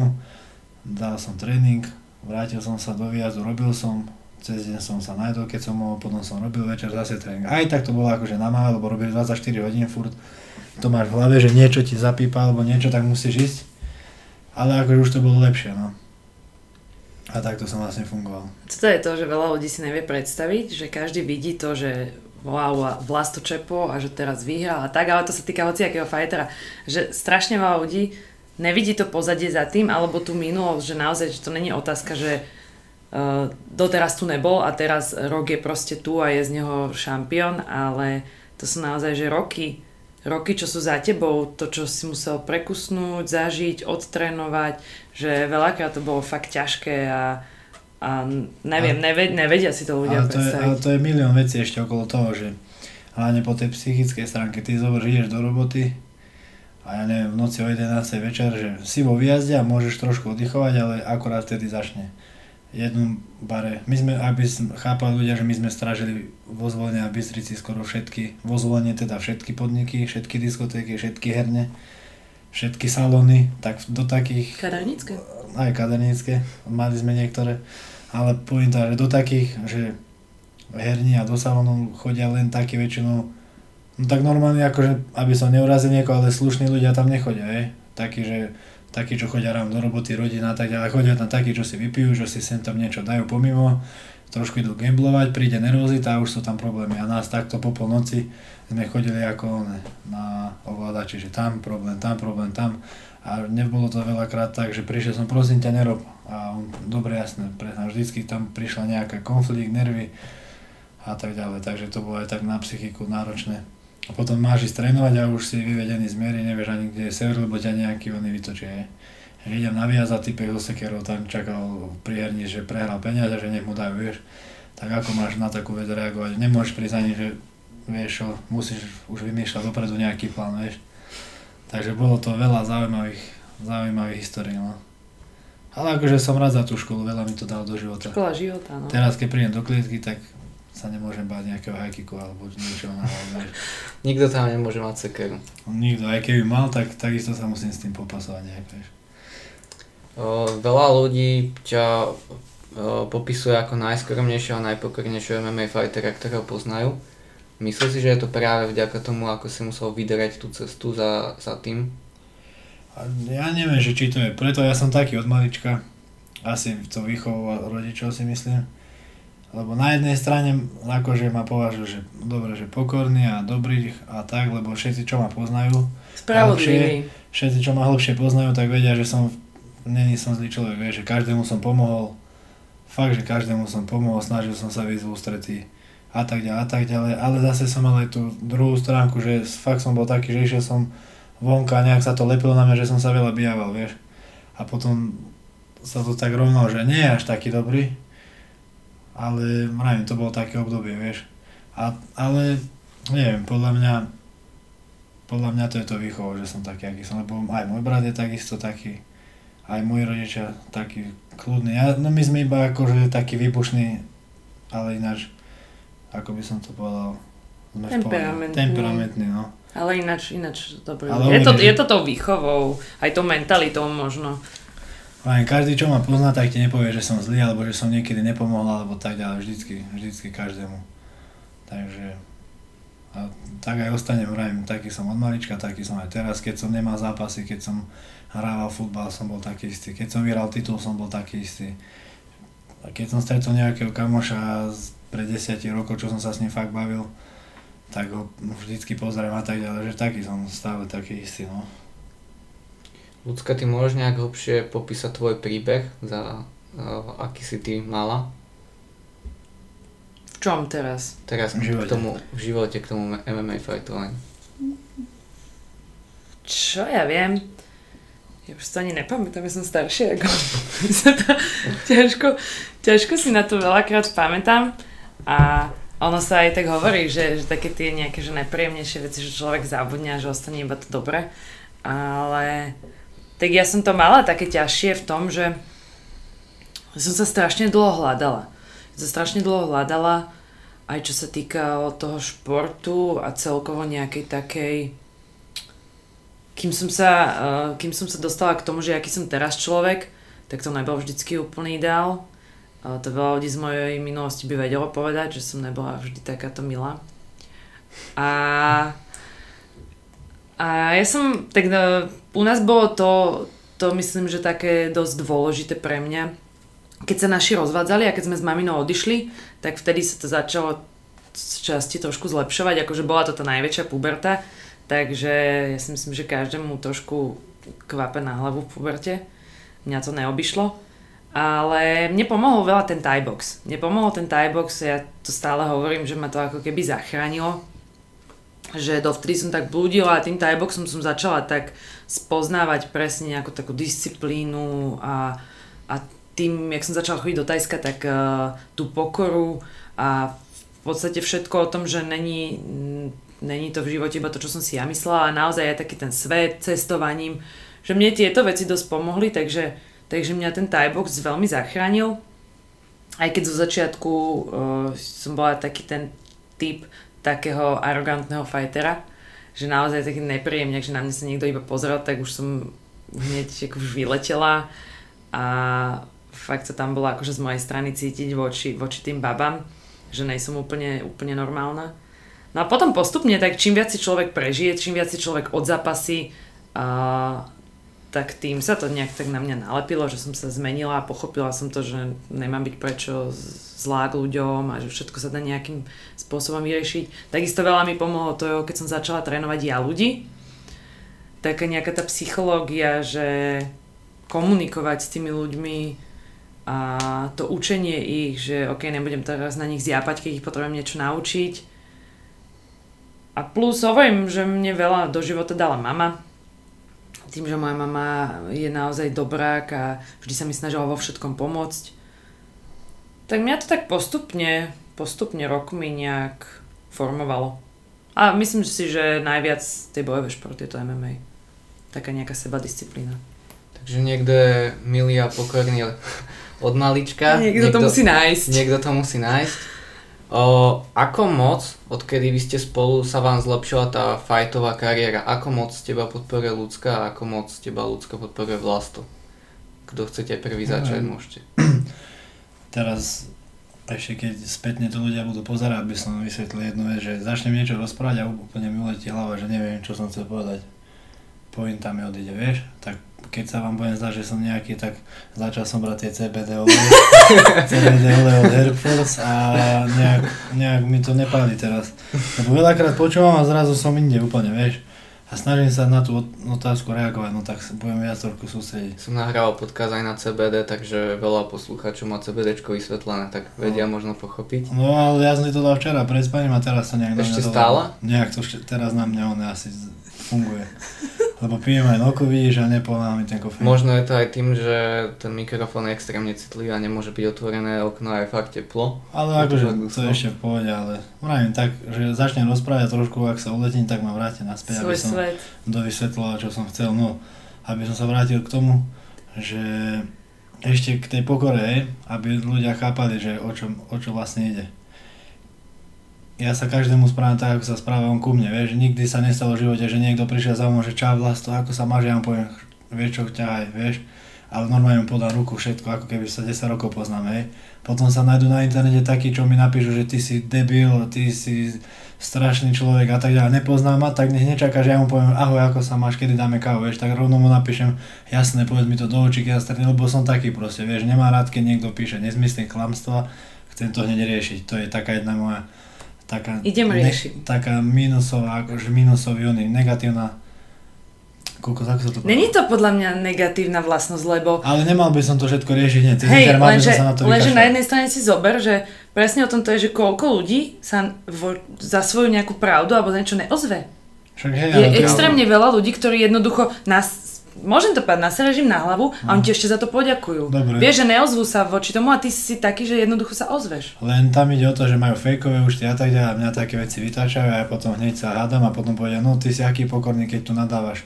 [SPEAKER 2] dal som tréning, vrátil som sa do výjazdu, robil som, cez deň som sa najdol, keď som mohol, potom som robil večer zase tréning. Aj tak to bolo akože na máme, lebo robili 24 hodín furt, to máš v hlave, že niečo ti zapípa alebo niečo, tak musíš ísť. Ale akože už to bolo lepšie, no. A takto som vlastne fungoval.
[SPEAKER 3] To je to, že veľa ľudí si nevie predstaviť, že každý vidí to, že wow, Vlasto Čepo a že teraz vyhral a tak, ale to sa týka hociakého fightera, že strašne veľa ľudí nevidí to pozadie za tým, alebo tú minulosť, že naozaj, že to není otázka, že uh, doteraz tu nebol a teraz rok je proste tu a je z neho šampión, ale to sú naozaj, že roky, roky, čo sú za tebou, to, čo si musel prekusnúť, zažiť, odtrénovať, že veľakrát to bolo fakt ťažké a a neviem, a, neved, nevedia si to ľudia
[SPEAKER 2] ale to. Je, ale to je milión vecí ešte okolo toho, že hlavne po tej psychickej stránke, ty zober, ideš do roboty a ja neviem, v noci o 11. večer, že si vo výjazde a môžeš trošku oddychovať, ale akorát vtedy začne jednu bare. My sme, aby chápali ľudia, že my sme strážili vo zvolenie a Bystrici skoro všetky, vo zvolenie teda všetky podniky, všetky diskotéky, všetky herne, všetky salóny, tak do takých...
[SPEAKER 3] Kadernícke?
[SPEAKER 2] Aj kadernícke, mali sme niektoré ale pointa, že do takých, že herní a do salónov chodia len takí väčšinou, no tak normálne akože, aby som neurazil niekoho, ale slušní ľudia tam nechodia, je. Takí, že takí, čo chodia ráno do roboty, rodina a tak ďalej, chodia tam takí, čo si vypijú, že si sem tam niečo dajú pomimo, trošku idú gamblovať, príde nervozita a už sú tam problémy. A nás takto po polnoci sme chodili ako ne, na ovládači, že tam problém, tam problém, tam. A nebolo to veľakrát tak, že prišiel som, prosím ťa, nerob. A on, dobre, jasné, presne, vždycky tam prišla nejaká konflikt, nervy a tak ďalej. Takže to bolo aj tak na psychiku náročné. A potom máš ísť trénovať a už si vyvedený z miery, nevieš ani kde je sever, lebo ťa nejaký vytočí. Je. Idem na viaza, typek zo sekerov tam čakal pri herni, že prehral peniaze, že nech mu dajú, vieš. Tak ako máš na takú vec reagovať? Nemôžeš prísť ani, že vieš čo, musíš už vymýšľať dopredu nejaký plán, vieš. Takže bolo to veľa zaujímavých, zaujímavých histórií. No. Ale akože som rád za tú školu, veľa mi to dalo do života.
[SPEAKER 3] Škola života, no.
[SPEAKER 2] Teraz keď prídem do klietky, tak sa nemôžem báť nejakého hajkiku alebo niečo na (laughs)
[SPEAKER 1] Nikto tam nemôže mať sekeru.
[SPEAKER 2] Nikto, aj keby mal, tak takisto sa musím s tým popasovať nejak, vieš.
[SPEAKER 1] O, veľa ľudí ťa o, popisuje ako najskromnejšieho a najpokornejšieho MMA fightera, ktorého poznajú. Myslíš si, že je to práve vďaka tomu, ako si musel vyderať tú cestu za, za tým?
[SPEAKER 2] Ja neviem, že či to je preto, ja som taký od malička, asi to výchovou rodičov si myslím. Lebo na jednej strane akože ma považujú, že dobre, že pokorný a dobrý a tak, lebo všetci, čo ma poznajú,
[SPEAKER 3] hlbšie,
[SPEAKER 2] všetci, čo ma hlbšie poznajú, tak vedia, že som, není som zlý človek, vieš, že každému som pomohol, fakt, že každému som pomohol, snažil som sa vyjsť v ústretí a tak ďalej a tak ďalej, ale zase som mal aj tú druhú stránku, že fakt som bol taký, že išiel som vonka a nejak sa to lepilo na mňa, že som sa veľa bijával, vieš. A potom sa to tak rovnalo, že nie je až taký dobrý, ale mravím, to bolo také obdobie, vieš. A, ale Neviem, podľa mňa podľa mňa to je to výchovo, že som taký, aký som, lebo aj môj brat je takisto taký, aj moji rodičia taký kľudný. Ja, no my sme iba akože taký výbušný, ale ináč, ako by som to povedal, sme.
[SPEAKER 3] Temperamentný.
[SPEAKER 2] Temperamentný, no.
[SPEAKER 3] Ale ináč, ináč, dobre.
[SPEAKER 2] Ale
[SPEAKER 3] je, to, je to tou výchovou, aj tou mentalitou možno.
[SPEAKER 2] Len každý, čo ma pozná, tak ti nepovie, že som zlý, alebo že som niekedy nepomohol, alebo tak ďalej, vždycky, vždycky každému. Takže, a tak aj ostanem, vrajím, taký som od malička, taký som aj teraz, keď som nemal zápasy, keď som hrával futbal, som bol taký istý, keď som vyhral titul, som bol taký istý. A keď som stretol nejakého kamoša pred 10 rokov, čo som sa s ním fakt bavil, tak ho vždycky pozriem a tak ďalej, že taký som stále taký istý, no.
[SPEAKER 1] Ľudská, ty môžeš nejak hlbšie popísať tvoj príbeh, za uh, aký si ty mala
[SPEAKER 3] V čom teraz?
[SPEAKER 1] teraz
[SPEAKER 2] V
[SPEAKER 1] k
[SPEAKER 2] živote.
[SPEAKER 1] tomu, v živote k tomu MMA fightovaniu?
[SPEAKER 3] Čo ja viem? Ja už to ani nepamätám, ja som staršia ako (laughs) ťažko, ťažko si na to veľakrát pamätám a ono sa aj tak hovorí, že, že také tie nejaké že najpríjemnejšie veci, že človek zabudne a že ostane iba to dobré, ale tak ja som to mala také ťažšie v tom, že som sa strašne dlho hľadala. Som sa strašne dlho hľadala aj čo sa týka toho športu a celkovo nejakej takej kým som sa, uh, kým som sa dostala k tomu, že aký som teraz človek, tak to nebol vždycky úplný ideál. Uh, to veľa ľudí z mojej minulosti by vedelo povedať, že som nebola vždy takáto milá. A, a ja som, tak no, u nás bolo to, to myslím, že také dosť dôležité pre mňa. Keď sa naši rozvádzali a keď sme s maminou odišli, tak vtedy sa to začalo z časti trošku zlepšovať, akože bola to tá najväčšia puberta, takže ja si myslím, že každému trošku kvape na hlavu v puberte. Mňa to neobyšlo. Ale mne pomohol veľa ten Thai box. Mne pomohol ten Thai box, ja to stále hovorím, že ma to ako keby zachránilo. Že dovtedy som tak blúdila a tým Thai boxom som začala tak spoznávať presne nejakú takú disciplínu a, a tým, jak som začala chodiť do Tajska, tak uh, tú pokoru a v podstate všetko o tom, že není, není to v živote iba to, čo som si ja myslela, a naozaj aj taký ten svet, cestovaním, že mne tieto veci dosť pomohli, takže, takže mňa ten Thai box veľmi zachránil. Aj keď zo začiatku uh, som bola taký ten typ takého arogantného fightera, že naozaj taký nepríjemne, že na mňa sa niekto iba pozrel, tak už som hneď ako vyletela a fakt to tam bolo akože z mojej strany cítiť voči, voči tým babám, že nejsom úplne, úplne normálna. No a potom postupne, tak čím viac si človek prežije, čím viac si človek odzapasí, a, tak tým sa to nejak tak na mňa nalepilo, že som sa zmenila a pochopila som to, že nemám byť prečo zlá k ľuďom a že všetko sa dá nejakým spôsobom vyriešiť. Takisto veľa mi pomohlo to, keď som začala trénovať ja ľudí. Taká nejaká tá psychológia, že komunikovať s tými ľuďmi a to učenie ich, že ok, nebudem teraz na nich zjapať, keď ich potrebujem niečo naučiť. A plus hovorím, že mne veľa do života dala mama. Tým, že moja mama je naozaj dobrák a vždy sa mi snažila vo všetkom pomôcť. Tak mňa to tak postupne, postupne rokmi nejak formovalo. A myslím si, že najviac tej bojové športy je to MMA. Taká nejaká sebadisciplína.
[SPEAKER 1] Takže niekto je milý a pokorný od malička.
[SPEAKER 3] Niekto, to musí nájsť.
[SPEAKER 1] Niekto to musí nájsť. O, ako moc, odkedy vy ste spolu, sa vám zlepšila tá fajtová kariéra? Ako moc teba podporuje ľudská a ako moc teba ľudská podporuje vlasto? Kto chcete prvý začať,
[SPEAKER 2] Mhm.
[SPEAKER 1] môžete. (clears throat)
[SPEAKER 2] Teraz ešte keď spätne to ľudia budú pozerať, aby som vysvetlil jednu vec, že začnem niečo rozprávať a úplne mi uletí hlava, že neviem, čo som chcel povedať. Pointa mi odíde, vieš? Tak keď sa vám budem zdať, že som nejaký, tak začal som brať tie CBD oleje, (laughs) CBD oleje od Herbforce a nejak, nejak mi to nepáli teraz. Lebo veľakrát počúvam a zrazu som inde úplne, vieš? A snažím sa na tú ot- otázku reagovať, no tak budem viac trošku sústrediť.
[SPEAKER 1] Som nahrával podkaz aj na CBD, takže veľa poslucháčov má CBDčko vysvetlené, tak vedia možno pochopiť.
[SPEAKER 2] No ale ja som to dal včera pred spaním a teraz sa nejak
[SPEAKER 1] Ešte stále?
[SPEAKER 2] Nejak to ešte, teraz na mňa on asi funguje. (laughs) Lebo pijem aj noku, vidíš, a nepomáha mi ten kofeín.
[SPEAKER 1] Možno je to aj tým, že ten mikrofón je extrémne citlivý a nemôže byť otvorené okno a je fakt teplo.
[SPEAKER 2] Ale akože to je ešte v pohode, ale vravím tak, že začnem rozprávať trošku, ak sa uletím, tak ma vráte naspäť,
[SPEAKER 3] Svoj
[SPEAKER 2] aby som
[SPEAKER 3] svet.
[SPEAKER 2] dovysvetloval, čo som chcel. No, aby som sa vrátil k tomu, že ešte k tej pokore, aby ľudia chápali, že o čo, o čo vlastne ide. Ja sa každému správam tak, ako sa správam ku mne, vieš, nikdy sa nestalo v živote, že niekto prišiel za mnou, že čau vlasto, ako sa máš, ja mu poviem, vieš čo, ťahaj, vieš, ale normálne mu podám ruku, všetko, ako keby sa 10 rokov poznáme, hej. Potom sa nájdú na internete takí, čo mi napíšu, že ty si debil, ty si strašný človek a tak ďalej, nepoznám ma, tak nech nečaká, že ja mu poviem, ahoj, ako sa máš, kedy dáme kávu, vieš, tak rovno mu napíšem, jasné, povedz mi to do očí, keď sa stretne, lebo som taký proste, vieš, nemá rád, keď niekto píše nezmyslné klamstva, chcem to hneď riešiť, to je taká jedna moja, taká,
[SPEAKER 3] Idem riešiť.
[SPEAKER 2] taká minusová, akože minusový, oný, negatívna, koľko, ako sa to povedal?
[SPEAKER 3] Není to podľa mňa negatívna vlastnosť, lebo
[SPEAKER 2] Ale nemal by som to všetko riešiť hneď,
[SPEAKER 3] Hej, lenže,
[SPEAKER 2] sa na to
[SPEAKER 3] lenže na jednej strane si zober, že presne o tom to je, že koľko ľudí sa vo, za svoju nejakú pravdu alebo za niečo neozve.
[SPEAKER 2] Však hej,
[SPEAKER 3] Je
[SPEAKER 2] ale
[SPEAKER 3] extrémne veľa ľudí, ktorí jednoducho nás, môžem to povedať, naserežím na hlavu a oni ti ešte za to poďakujú.
[SPEAKER 2] Dobre.
[SPEAKER 3] Vieš, že neozvú sa voči tomu a ty si taký, že jednoducho sa ozveš.
[SPEAKER 2] Len tam ide o to, že majú fejkové účty a tak ďalej a mňa také veci vytáčajú a ja potom hneď sa hádam a potom povedia, no ty si aký pokorný, keď tu nadávaš.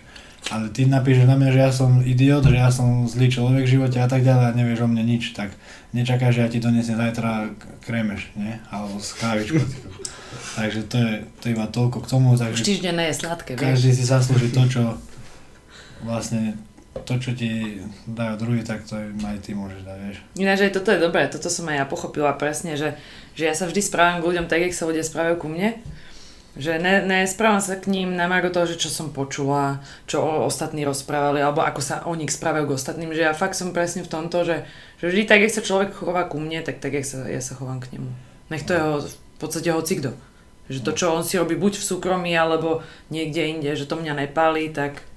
[SPEAKER 2] Ale ty napíšeš na mňa, že ja som idiot, že ja som zlý človek v živote a tak ďalej a nevieš o mne nič, tak nečakáš, že ja ti donesiem zajtra k- krémeš, nie? Alebo kávičku. (laughs) takže to je, to je iba toľko k tomu,
[SPEAKER 3] Už
[SPEAKER 2] takže
[SPEAKER 3] týždeň je sladké, vieš.
[SPEAKER 2] každý si zaslúži to, čo vlastne to, čo ti dajú druhý, tak to aj ty môžeš dať, vieš.
[SPEAKER 3] Ináč aj toto je dobré, toto som aj ja pochopila presne, že, že ja sa vždy správam k ľuďom tak, jak sa ľudia správajú ku mne. Že ne, nesprávam sa k ním na margo toho, že čo som počula, čo o, ostatní rozprávali, alebo ako sa o nich správajú k ostatným, že ja fakt som presne v tomto, že, že vždy tak, jak sa človek chová ku mne, tak tak, jak sa, ja sa chovám k nemu. Nech to je ho, v podstate hocikdo. Že to, čo on si robí buď v súkromí, alebo niekde inde, že to mňa nepálí, tak
[SPEAKER 2] Tak.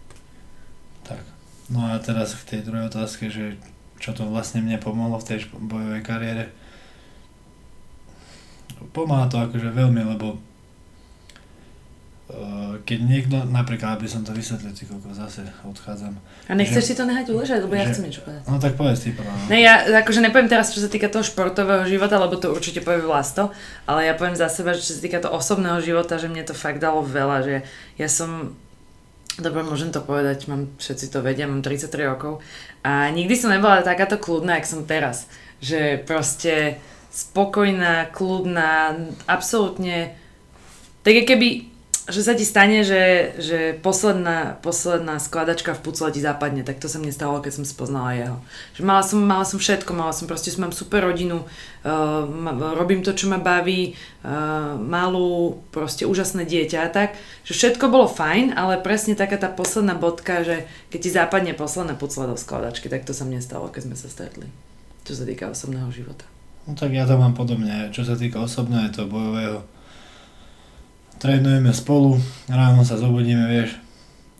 [SPEAKER 2] No a teraz k tej druhej otázke, že čo to vlastne mne pomohlo v tej bojovej kariére. Pomáha to akože veľmi, lebo uh, keď niekto, napríklad, aby som to vysvetlil, ty koľko zase odchádzam.
[SPEAKER 3] A nechceš
[SPEAKER 2] Že-
[SPEAKER 3] si to nehať uležať, lebo ja
[SPEAKER 2] že-
[SPEAKER 3] chcem niečo povedať.
[SPEAKER 2] No tak povedz ty prvá.
[SPEAKER 3] Ne, ja akože nepoviem teraz, čo sa týka toho športového života, lebo to určite povie Vlasto, ale ja poviem za seba, že čo sa týka toho osobného života, že mne to fakt dalo veľa, že ja som, dobre, môžem to povedať, mám, všetci to vedia, mám 33 rokov a nikdy som nebola takáto kľudná, jak som teraz. Že proste spokojná, kľudná, absolútne, tak keby že sa ti stane, že, že posledná, posledná skladačka v pucle ti zapadne, tak to sa mne stalo, keď som spoznala jeho. Že mala som, mala som všetko, mala som proste, mám super rodinu, uh, robím to, čo ma baví, uh, malú, proste úžasné dieťa a tak, že všetko bolo fajn, ale presne taká tá posledná bodka, že keď ti zapadne posledná pucle do skladačky, tak to sa mne stalo, keď sme sa stretli. Čo sa týka osobného života.
[SPEAKER 2] No tak ja to mám podobne, čo sa týka osobného, to bojového. Trénujeme spolu, ráno sa zobudíme, vieš,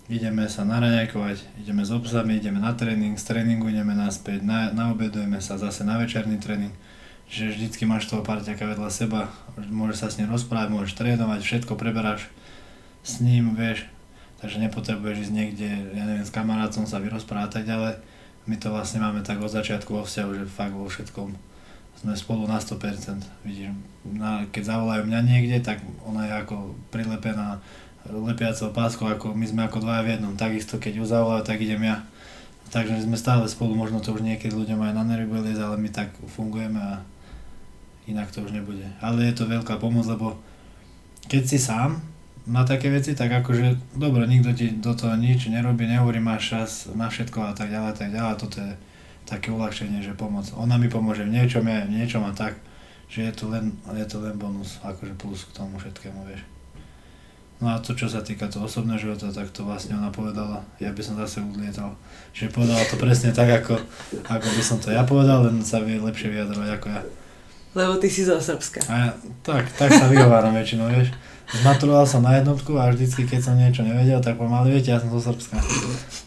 [SPEAKER 2] ideme sa naraňajkovať, ideme s obsami, ideme na tréning, z tréningu ideme naspäť, na, naobedujeme sa zase na večerný tréning. Čiže vždycky máš toho parťaka vedľa seba, môžeš sa s ním rozprávať, môžeš trénovať, všetko preberáš s ním, vieš, takže nepotrebuješ ísť niekde, ja neviem, s kamarátom sa vyrozprávať a tak ďalej. My to vlastne máme tak od začiatku vo vzťahu, že fakt vo všetkom sme spolu na 100%. Vidíš, na, keď zavolajú mňa niekde, tak ona je ako prilepená lepiacou páskou, ako my sme ako dvaja v jednom. Takisto keď ju zavolajú, tak idem ja. Takže sme stále spolu, možno to už niekedy ľuďom aj na nervy bude ale my tak fungujeme a inak to už nebude. Ale je to veľká pomoc, lebo keď si sám na také veci, tak akože, dobre, nikto ti do toho nič nerobí, nehovorí, máš čas na všetko a tak ďalej, tak ďalej, toto je také uľahčenie, že pomoc. Ona mi pomôže v niečom, ja v niečom a tak, že je to len, je to len bonus, akože plus k tomu všetkému, vieš. No a to, čo sa týka toho osobného života, tak to vlastne ona povedala, ja by som zase udlietal. Že povedala to presne tak, ako, ako by som to ja povedal, len sa vie lepšie vyjadrovať ako ja.
[SPEAKER 3] Lebo ty si zo Srbska.
[SPEAKER 2] A ja, tak, tak sa vyhováram väčšinou, vieš. Zmaturoval som na jednotku a vždycky, keď som niečo nevedel, tak pomaly viete, ja som zo Srbska.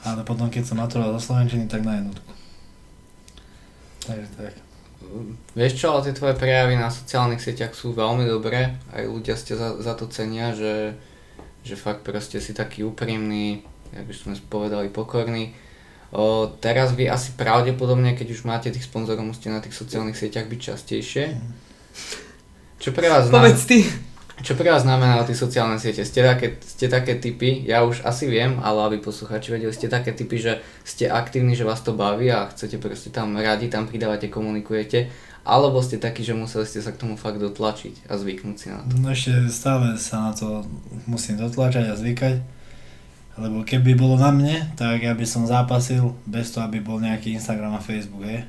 [SPEAKER 2] Ale potom, keď som maturoval zo Slovenčiny, tak na jednotku. Takže tak.
[SPEAKER 1] Vieš čo, ale tie tvoje prejavy na sociálnych sieťach sú veľmi dobré, aj ľudia ste za, za to cenia, že, že fakt proste si taký úprimný, jak už sme povedali, pokorný. O, teraz vy asi pravdepodobne, keď už máte tých sponzorov, musíte na tých sociálnych sieťach byť častejšie. Čo pre vás znamená,
[SPEAKER 3] Povedz ty.
[SPEAKER 1] Čo pre vás znamená tie sociálne siete? Ste také, ste také typy, ja už asi viem, ale aby posluchači vedeli, ste také typy, že ste aktívni, že vás to baví a chcete proste tam radi, tam pridávate, komunikujete, alebo ste takí, že museli ste sa k tomu fakt dotlačiť a zvyknúť si na to.
[SPEAKER 2] No ešte stále sa na to musím dotlačať a zvykať. Lebo keby bolo na mne, tak ja by som zápasil bez toho, aby bol nejaký Instagram a Facebook, je.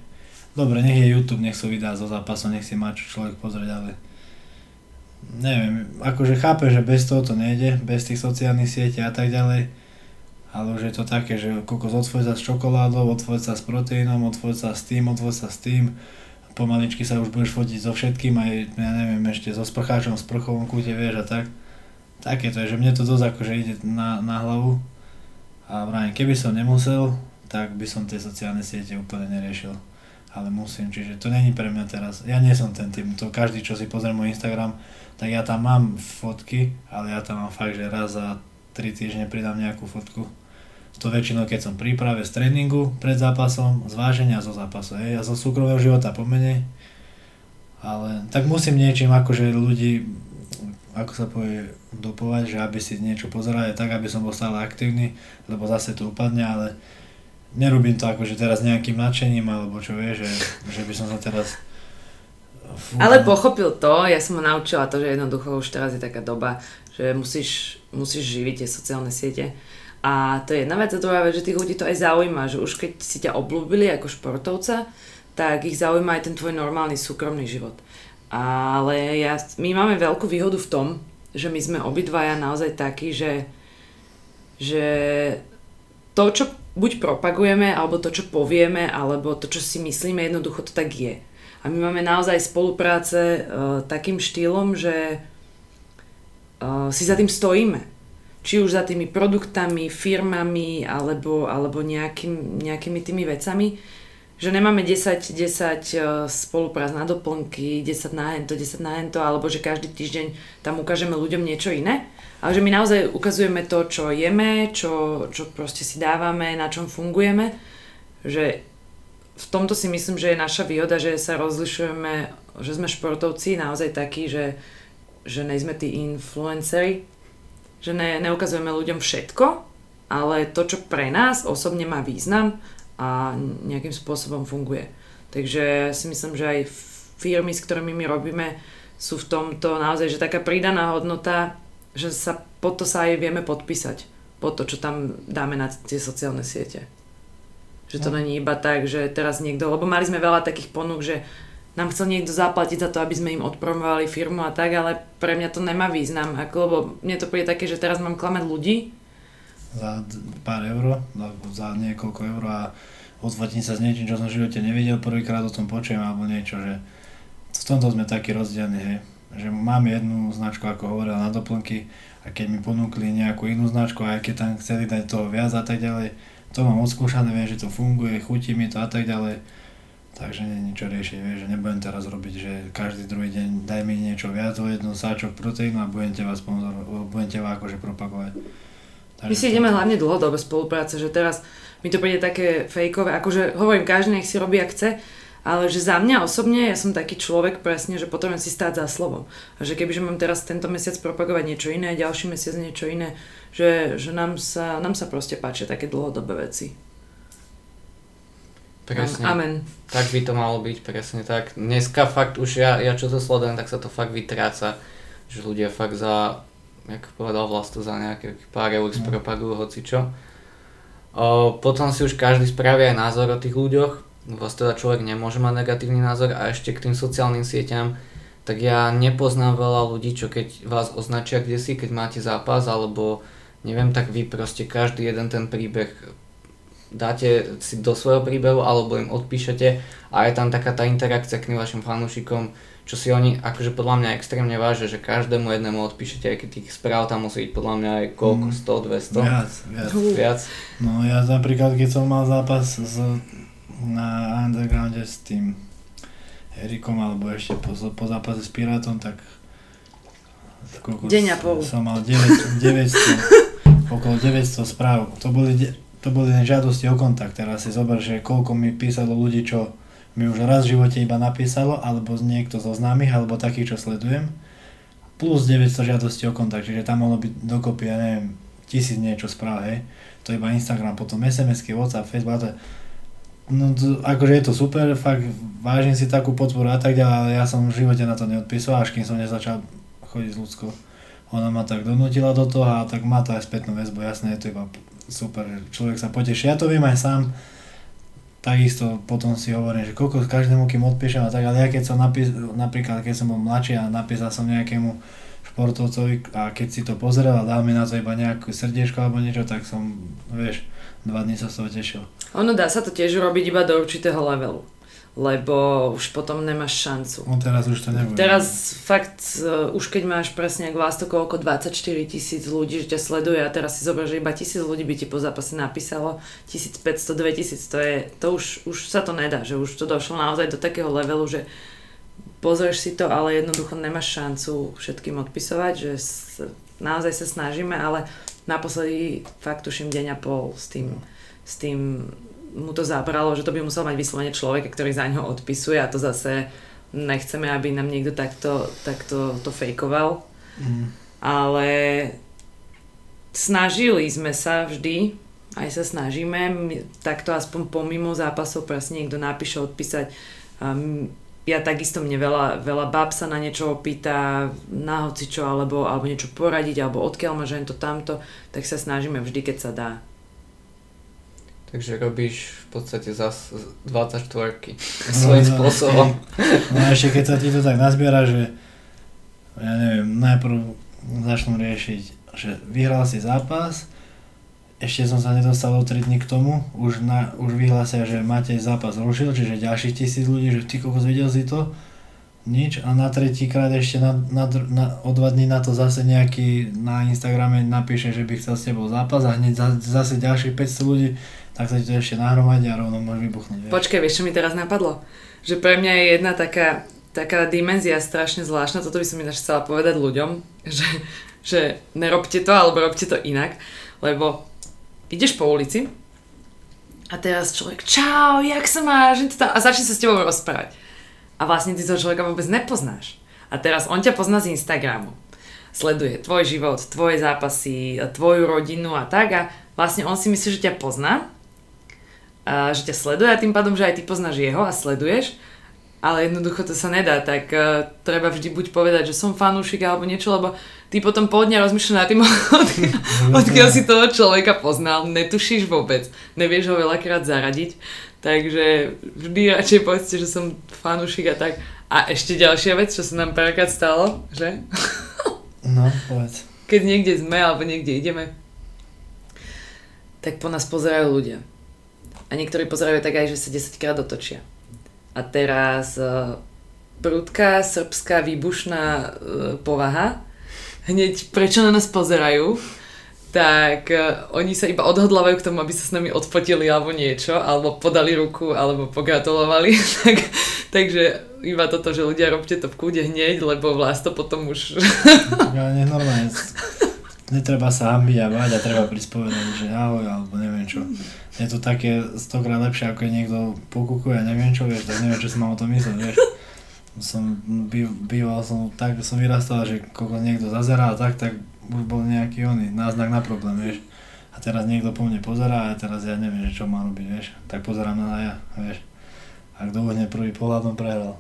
[SPEAKER 2] Dobre, nech je YouTube, nech sú videá zo zápasu, nech si má čo človek pozrieť, ale neviem, akože chápe, že bez toho to nejde, bez tých sociálnych sietí a tak ďalej, ale už je to také, že kokos odfoď sa s čokoládou, odfoď sa s proteínom, odfoď sa s tým, odfoď sa s tým, pomaličky sa už budeš fotiť so všetkým, aj ja neviem, ešte so sprcháčom, sprchovom kúte, vieš a tak. Také to je, že mne to dosť akože ide na, na hlavu. A vrajím, keby som nemusel, tak by som tie sociálne siete úplne neriešil. Ale musím, čiže to není pre mňa teraz. Ja nie som ten typ, to každý, čo si pozrie môj Instagram, tak ja tam mám fotky, ale ja tam mám fakt, že raz za 3 týždne pridám nejakú fotku. To väčšinou, keď som príprave z tréningu, pred zápasom, z váženia zo zápasu. Hej. Ja zo súkromného života pomenej. Ale tak musím niečím akože ľudí, ako sa povie, dopovať, že aby si niečo pozerali tak, aby som bol stále aktívny, lebo zase to upadne, ale nerobím to akože teraz nejakým nadšením, alebo čo vie, že, že by som sa teraz... Fú,
[SPEAKER 3] Ale pochopil to, ja som ho naučila to, že jednoducho už teraz je taká doba, že musíš, musíš živiť tie sociálne siete. A to je jedna vec a druhá vec, že tých ľudí to aj zaujíma, že už keď si ťa obľúbili ako športovca, tak ich zaujíma aj ten tvoj normálny súkromný život. Ale ja, my máme veľkú výhodu v tom, že my sme obidvaja naozaj takí, že, že to, čo buď propagujeme, alebo to, čo povieme, alebo to, čo si myslíme, jednoducho to tak je. A my máme naozaj spolupráce uh, takým štýlom, že uh, si za tým stojíme. Či už za tými produktami, firmami alebo, alebo nejakým, nejakými tými vecami, že nemáme 10, 10 e, spoluprác na doplnky, 10 na hento, 10 na hento, alebo že každý týždeň tam ukážeme ľuďom niečo iné, ale že my naozaj ukazujeme to, čo jeme, čo, čo proste si dávame, na čom fungujeme, že v tomto si myslím, že je naša výhoda, že sa rozlišujeme, že sme športovci naozaj takí, že, že nejsme tí influenceri, že ne, neukazujeme ľuďom všetko, ale to, čo pre nás osobne má význam a nejakým spôsobom funguje. Takže si myslím, že aj firmy, s ktorými my robíme, sú v tomto naozaj, že taká pridaná hodnota, že sa po to sa aj vieme podpísať, po to, čo tam dáme na tie sociálne siete. Že to no. není iba tak, že teraz niekto, lebo mali sme veľa takých ponúk, že nám chcel niekto zaplatiť za to, aby sme im odpromovali firmu a tak, ale pre mňa to nemá význam, ako, lebo mne to príde také, že teraz mám klamať ľudí.
[SPEAKER 2] Za pár eur, za niekoľko eur a odfotím sa s niečím, čo som v živote nevidel, prvýkrát o tom počujem alebo niečo, že v tomto sme takí rozdielni, hej. Že mám jednu značku, ako hovorila na doplnky a keď mi ponúkli nejakú inú značku a keď tam chceli dať toho viac a tak ďalej, to mám odskúšané, viem, že to funguje, chutí mi to a tak ďalej Takže nie niečo riešiť, vieš, že nebudem teraz robiť, že každý druhý deň daj mi niečo viac o jednu sáčok proteínu a budem teba sponzor, budem teba akože propagovať.
[SPEAKER 3] Takže my si ideme hlavne dlhodobé spolupráce, že teraz mi to príde také fejkové, akože hovorím, každý nech si robí, ak chce, ale že za mňa osobne, ja som taký človek presne, že potrebujem si stáť za slovom. A že kebyže mám teraz tento mesiac propagovať niečo iné, ďalší mesiac niečo iné, že, že nám, sa, nám sa proste páčia také dlhodobé veci.
[SPEAKER 1] Presne.
[SPEAKER 3] Amen.
[SPEAKER 1] Tak by to malo byť, presne tak. Dneska fakt už ja, ja čo to sledujem, tak sa to fakt vytráca, že ľudia fakt za, jak povedal vlastu, za nejaké pár eur mm. propagujú hocičo. O, potom si už každý spraví aj názor o tých ľuďoch, vlastne teda človek nemôže mať negatívny názor a ešte k tým sociálnym sieťam, tak ja nepoznám veľa ľudí, čo keď vás označia kde si, keď máte zápas, alebo neviem, tak vy proste každý jeden ten príbeh dáte si do svojho príbehu alebo im odpíšete a je tam taká tá interakcia k vašim fanúšikom, čo si oni akože podľa mňa extrémne vážia, že každému jednému odpíšete, aj keď tých správ tam musí byť podľa mňa aj koľko, 100, 200?
[SPEAKER 2] Viac, viac.
[SPEAKER 1] viac.
[SPEAKER 2] No ja napríklad, keď som mal zápas z, na undergrounde s tým Erikom, alebo ešte po, po zápase s Pirátom, tak
[SPEAKER 3] Deň a pol.
[SPEAKER 2] Som mal 9, 900 (laughs) okolo 900 správ. To boli, to boli len žiadosti o kontakt. Teraz si zober, že koľko mi písalo ľudí, čo mi už raz v živote iba napísalo, alebo niekto zo známych, alebo takých, čo sledujem. Plus 900 žiadostí o kontakt, čiže tam mohlo byť dokopy, ja neviem, tisíc niečo správ, hej. To iba Instagram, potom SMS-ky, WhatsApp, Facebook, No to, akože je to super, fakt vážim si takú podporu a tak ďalej, ale ja som v živote na to neodpísal, až kým som nezačal chodiť s ľudskou. Ona ma tak donútila do toho a tak má to aj spätnú väzbu, jasné, je to iba super, človek sa poteší. Ja to viem aj sám, takisto potom si hovorím, že koľko každému, kým odpíšem a tak, ale ja keď som napís, napríklad keď som bol mladší a napísal som nejakému športovcovi a keď si to pozrel a dal mi na to iba nejakú srdiečko alebo niečo, tak som, vieš, dva dní sa z toho tešil.
[SPEAKER 3] Ono dá sa to tiež urobiť iba do určitého levelu, lebo už potom nemáš šancu.
[SPEAKER 2] No teraz už to nebude.
[SPEAKER 3] Teraz fakt, uh, už keď máš presne ako vás to koľko 24 tisíc ľudí, že ťa sleduje a teraz si zober, že iba tisíc ľudí by ti po zápase napísalo, 1500, 2000, to je, to už, už sa to nedá, že už to došlo naozaj do takého levelu, že pozrieš si to, ale jednoducho nemáš šancu všetkým odpisovať, že s, naozaj sa snažíme, ale naposledy fakt tuším deň a pol s tým, s tým mu to zabralo, že to by musel mať vyslovene človek, ktorý za ňo odpisuje a to zase nechceme, aby nám niekto takto, takto to fejkoval.
[SPEAKER 2] Mm.
[SPEAKER 3] Ale snažili sme sa vždy, aj sa snažíme, takto aspoň pomimo zápasov presne niekto napíše, odpísať. Um, ja takisto mne veľa, veľa bab sa na niečo opýta, na hocičo, alebo, alebo niečo poradiť, alebo odkiaľ máš to tamto, tak sa snažíme vždy, keď sa dá.
[SPEAKER 1] Takže robíš v podstate zas 24 (laughs) svojím
[SPEAKER 2] No, no,
[SPEAKER 1] spôsobom.
[SPEAKER 2] No a ešte keď sa ti to tak nazbiera, že ja neviem, najprv začnú riešiť, že vyhral si zápas, ešte som sa nedostal o 3 dní k tomu, už, na, už vyhlásia, že Matej zápas rušil, čiže ďalších tisíc ľudí, že ty kokos videl si to, nič a na tretí krát ešte na, na, na, o dva dní na to zase nejaký na Instagrame napíše, že by chcel s tebou zápas a hneď za, zase ďalších 500 ľudí, tak sa ti to ešte nahromadí a rovno môže vybuchnúť. vieš.
[SPEAKER 3] Počkaj, vieš, čo mi teraz napadlo? Že pre mňa je jedna taká, taká dimenzia strašne zvláštna, toto by som ináč chcela povedať ľuďom, (laughs) že, že nerobte to, alebo robte to inak, lebo ideš po ulici a teraz človek, čau, jak sa máš? A začne sa s tebou rozprávať. A vlastne ty toho človeka vôbec nepoznáš. A teraz on ťa pozná z Instagramu. Sleduje tvoj život, tvoje zápasy, tvoju rodinu a tak a vlastne on si myslí, že ťa pozná a že ťa sleduje a tým pádom, že aj ty poznáš jeho a sleduješ, ale jednoducho to sa nedá, tak uh, treba vždy buď povedať, že som fanúšik alebo niečo, lebo ty potom pol dňa rozmýšľaš nad tým, (laughs) odkiaľ, odkiaľ si toho človeka poznal, netušíš vôbec, nevieš ho veľakrát zaradiť, takže vždy radšej povedzte, že som fanúšik a tak. A ešte ďalšia vec, čo sa nám párkrát stalo, že? (laughs)
[SPEAKER 2] No, povedz.
[SPEAKER 3] keď niekde sme alebo niekde ideme, tak po nás pozerajú ľudia. A niektorí pozerajú tak aj, že sa 10 krát otočia. A teraz uh, prudká, srbská, výbušná uh, povaha, hneď prečo na nás pozerajú, tak uh, oni sa iba odhodlávajú k tomu, aby sa s nami odfotili alebo niečo, alebo podali ruku, alebo pogratulovali. (laughs) tak, takže iba toto, že ľudia robte to v kúde hneď, lebo vás to potom už (laughs)
[SPEAKER 2] Ja nenormálne. Netreba sa hambiť a báť a treba prispovedať, že ahoj, alebo neviem čo. Je to také stokrát lepšie, ako je niekto pokúkuje a neviem čo, vieš, tak neviem, čo si mám o tom myslieť, vieš. Som by, býval som, tak som vyrastal, že koľko niekto zazerá a tak, tak už bol nejaký oný náznak na problém, vieš. A teraz niekto po mne pozerá a teraz ja neviem, že čo mám robiť, vieš. Tak pozerám na ja, vieš. A kto uhne prvý pohľadom prehral.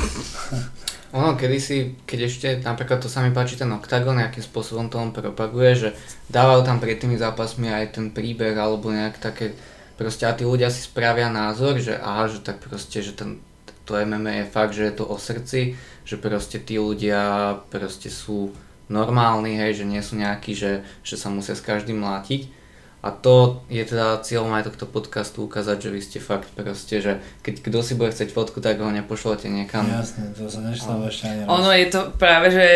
[SPEAKER 2] (laughs)
[SPEAKER 1] Ono, kedysi, keď ešte napríklad to sa mi páči ten Octagon, nejakým spôsobom to on propaguje, že dávajú tam pred tými zápasmi aj ten príbeh alebo nejak také, proste a tí ľudia si spravia názor, že aha, že tak proste, že ten, to MMA je fakt, že je to o srdci, že proste tí ľudia proste sú normálni, hej, že nie sú nejakí, že, že sa musia s každým mlátiť. A to je teda cieľom aj tohto podcastu ukázať, že vy ste fakt proste, že keď kto si bude chcieť fotku, tak ho nepošlete niekam.
[SPEAKER 2] Jasne, to sa nestalo ešte ani raz.
[SPEAKER 3] Ono je to práve, že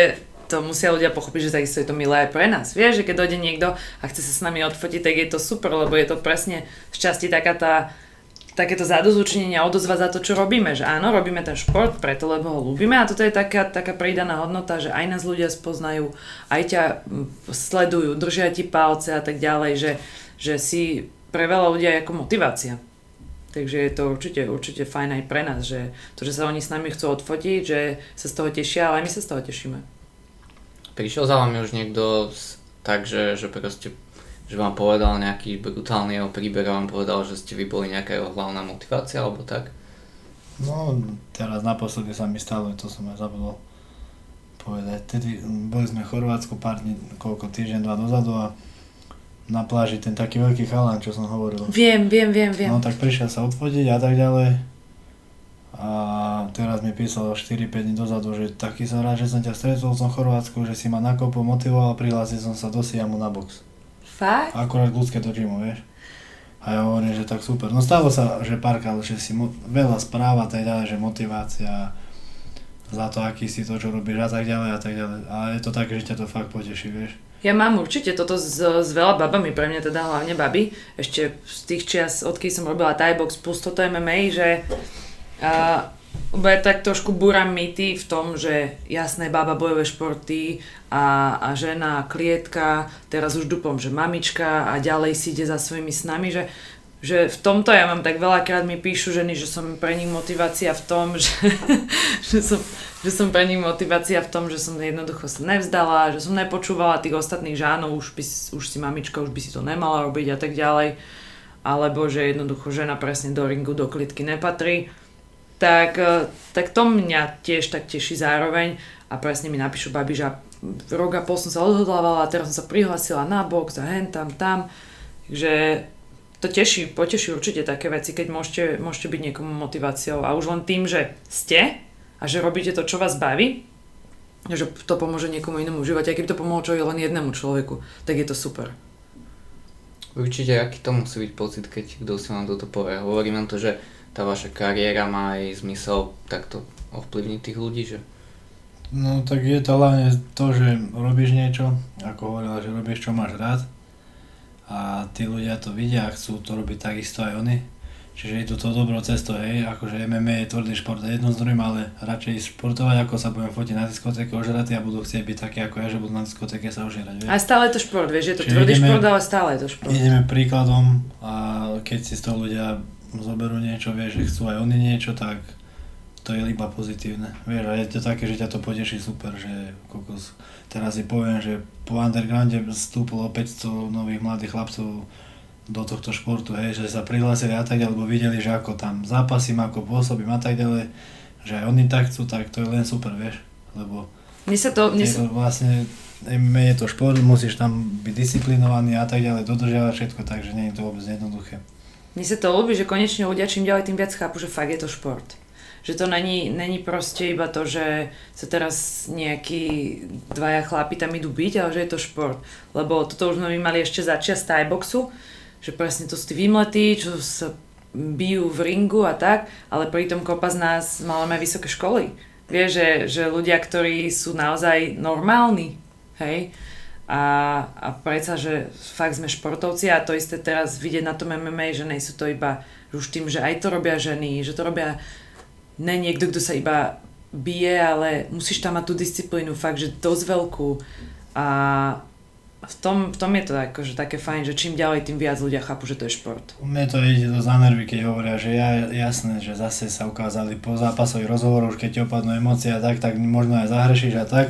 [SPEAKER 3] to musia ľudia pochopiť, že takisto je to milé aj pre nás. Vieš, že keď dojde niekto a chce sa s nami odfotiť, tak je to super, lebo je to presne šťastie taká tá takéto zadozučinenie a odozva za to, čo robíme. Že áno, robíme ten šport preto, lebo ho ľúbime a toto je taká, taká pridaná hodnota, že aj nás ľudia spoznajú, aj ťa sledujú, držia ti palce a tak ďalej, že, že si pre veľa ľudí aj ako motivácia. Takže je to určite, určite fajn aj pre nás, že to, že sa oni s nami chcú odfotiť, že sa z toho tešia, ale aj my sa z toho tešíme.
[SPEAKER 1] Prišiel za vami už niekto tak, že proste že vám povedal nejaký brutálny jeho príbeh a vám povedal, že ste vy boli nejaká jeho hlavná motivácia alebo tak?
[SPEAKER 2] No, teraz naposledy sa mi stalo, to som aj zabudol povedať. Tedy boli sme v Chorvátsku pár dní, koľko týždeň, dva dozadu a na pláži ten taký veľký chalán, čo som hovoril.
[SPEAKER 3] Viem, viem, viem, viem.
[SPEAKER 2] No tak prišiel sa odfodiť a tak ďalej. A teraz mi písal 4-5 dní dozadu, že taký som rád, že som ťa stretol som v Chorvátsku, že si ma nakopo motivoval, prihlásil som sa do Siamu na box.
[SPEAKER 3] Fakt?
[SPEAKER 2] Akurát ľudské do gymu, vieš. A ja hovorím, že tak super. No stalo sa, že párkrát, že si mo- veľa správa tak ďalej, že motivácia za to, aký si to, čo robíš a tak ďalej a tak ďalej. A je to také, že ťa to fakt poteší, vieš.
[SPEAKER 3] Ja mám určite toto s, s veľa babami, pre mňa teda hlavne baby, ešte z tých čias, odkedy som robila Thai box plus toto MMA, že uh, bude tak trošku búram mýty v tom, že jasné, baba bojové športy a, a žena, klietka, teraz už dupom, že mamička a ďalej si ide za svojimi snami, že že v tomto ja mám tak veľakrát mi píšu ženy, že som pre nich motivácia v tom, (laughs) že, že, som, že som pre nich motivácia v tom, že som jednoducho sa nevzdala, že som nepočúvala tých ostatných žánov, už, by, už si mamička, už by si to nemala robiť a tak ďalej. Alebo že jednoducho žena presne do ringu, do klitky nepatrí. Tak, e, tak to mňa tiež tak teší zároveň a presne mi napíšu babi, že rok a pol som sa odhodlávala a teraz som sa prihlásila na box a hen tam, tam. Takže to teší, poteší určite také veci, keď môžete, môžete byť niekomu motiváciou a už len tým, že ste a že robíte to, čo vás baví, že to pomôže niekomu inému užívať, aj keby to pomohlo čo len jednému človeku, tak je to super.
[SPEAKER 1] Určite, aký to musí byť pocit, keď kto si vám toto povie. Hovorím vám to, že tá vaša kariéra má aj zmysel takto ovplyvniť tých ľudí, že?
[SPEAKER 2] No tak je to hlavne to, že robíš niečo, ako hovorila, že robíš čo máš rád a tí ľudia to vidia a chcú to robiť takisto aj oni. Čiže je to to dobrou cestou, hej, akože MMA je tvrdý šport jedno z druhým, ale radšej športovať, ako sa budem fotiť na diskotéke ožratý a budú chcieť byť takí ako ja, že budú na diskotéke sa ožerať,
[SPEAKER 3] vieš. A stále je to šport, vieš, je to Čiže tvrdý ideme, šport, ale stále je to šport.
[SPEAKER 2] Ideme príkladom a keď si z toho ľudia zoberú niečo, vieš, že chcú aj oni niečo, tak to je iba pozitívne. Vieš, a je to také, že ťa to poteší super, že kokos, teraz si poviem, že po undergrounde vstúpilo 500 nových mladých chlapcov do tohto športu, hej, že sa prihlásili a tak ďalej, lebo videli, že ako tam zápasím, ako pôsobím a tak ďalej, že aj oni tak chcú, tak to je len super, vieš, lebo
[SPEAKER 3] mne sa to, mne
[SPEAKER 2] je to vlastne, je to šport, musíš tam byť disciplinovaný a tak ďalej, dodržiavať všetko, takže nie je to vôbec jednoduché.
[SPEAKER 3] Mne sa to ľúbi, že konečne ľudia čím ďalej tým viac chápu, že fakt je to šport že to není, není proste iba to, že sa teraz nejakí dvaja chlapi tam idú byť, ale že je to šport. Lebo toto už sme mali ešte začia z boxu, že presne to sú tí vymletí, čo sa bijú v ringu a tak, ale pritom kopa z nás máme vysoké školy. Vieš, že, že ľudia, ktorí sú naozaj normálni, hej, a, a predsa, že fakt sme športovci a to isté teraz vidieť na tom MMA, že nejsú to iba už tým, že aj to robia ženy, že to robia ne niekto, kto sa iba bije, ale musíš tam mať tú disciplínu fakt, že dosť veľkú a v tom, v tom je to akože také fajn, že čím ďalej, tým viac ľudia chápu, že to je šport.
[SPEAKER 2] Mne to ide do nervy, keď hovoria, že ja, jasné, že zase sa ukázali po zápasových rozhovoroch, keď ti opadnú emócie a tak, tak možno aj zahrešíš a tak.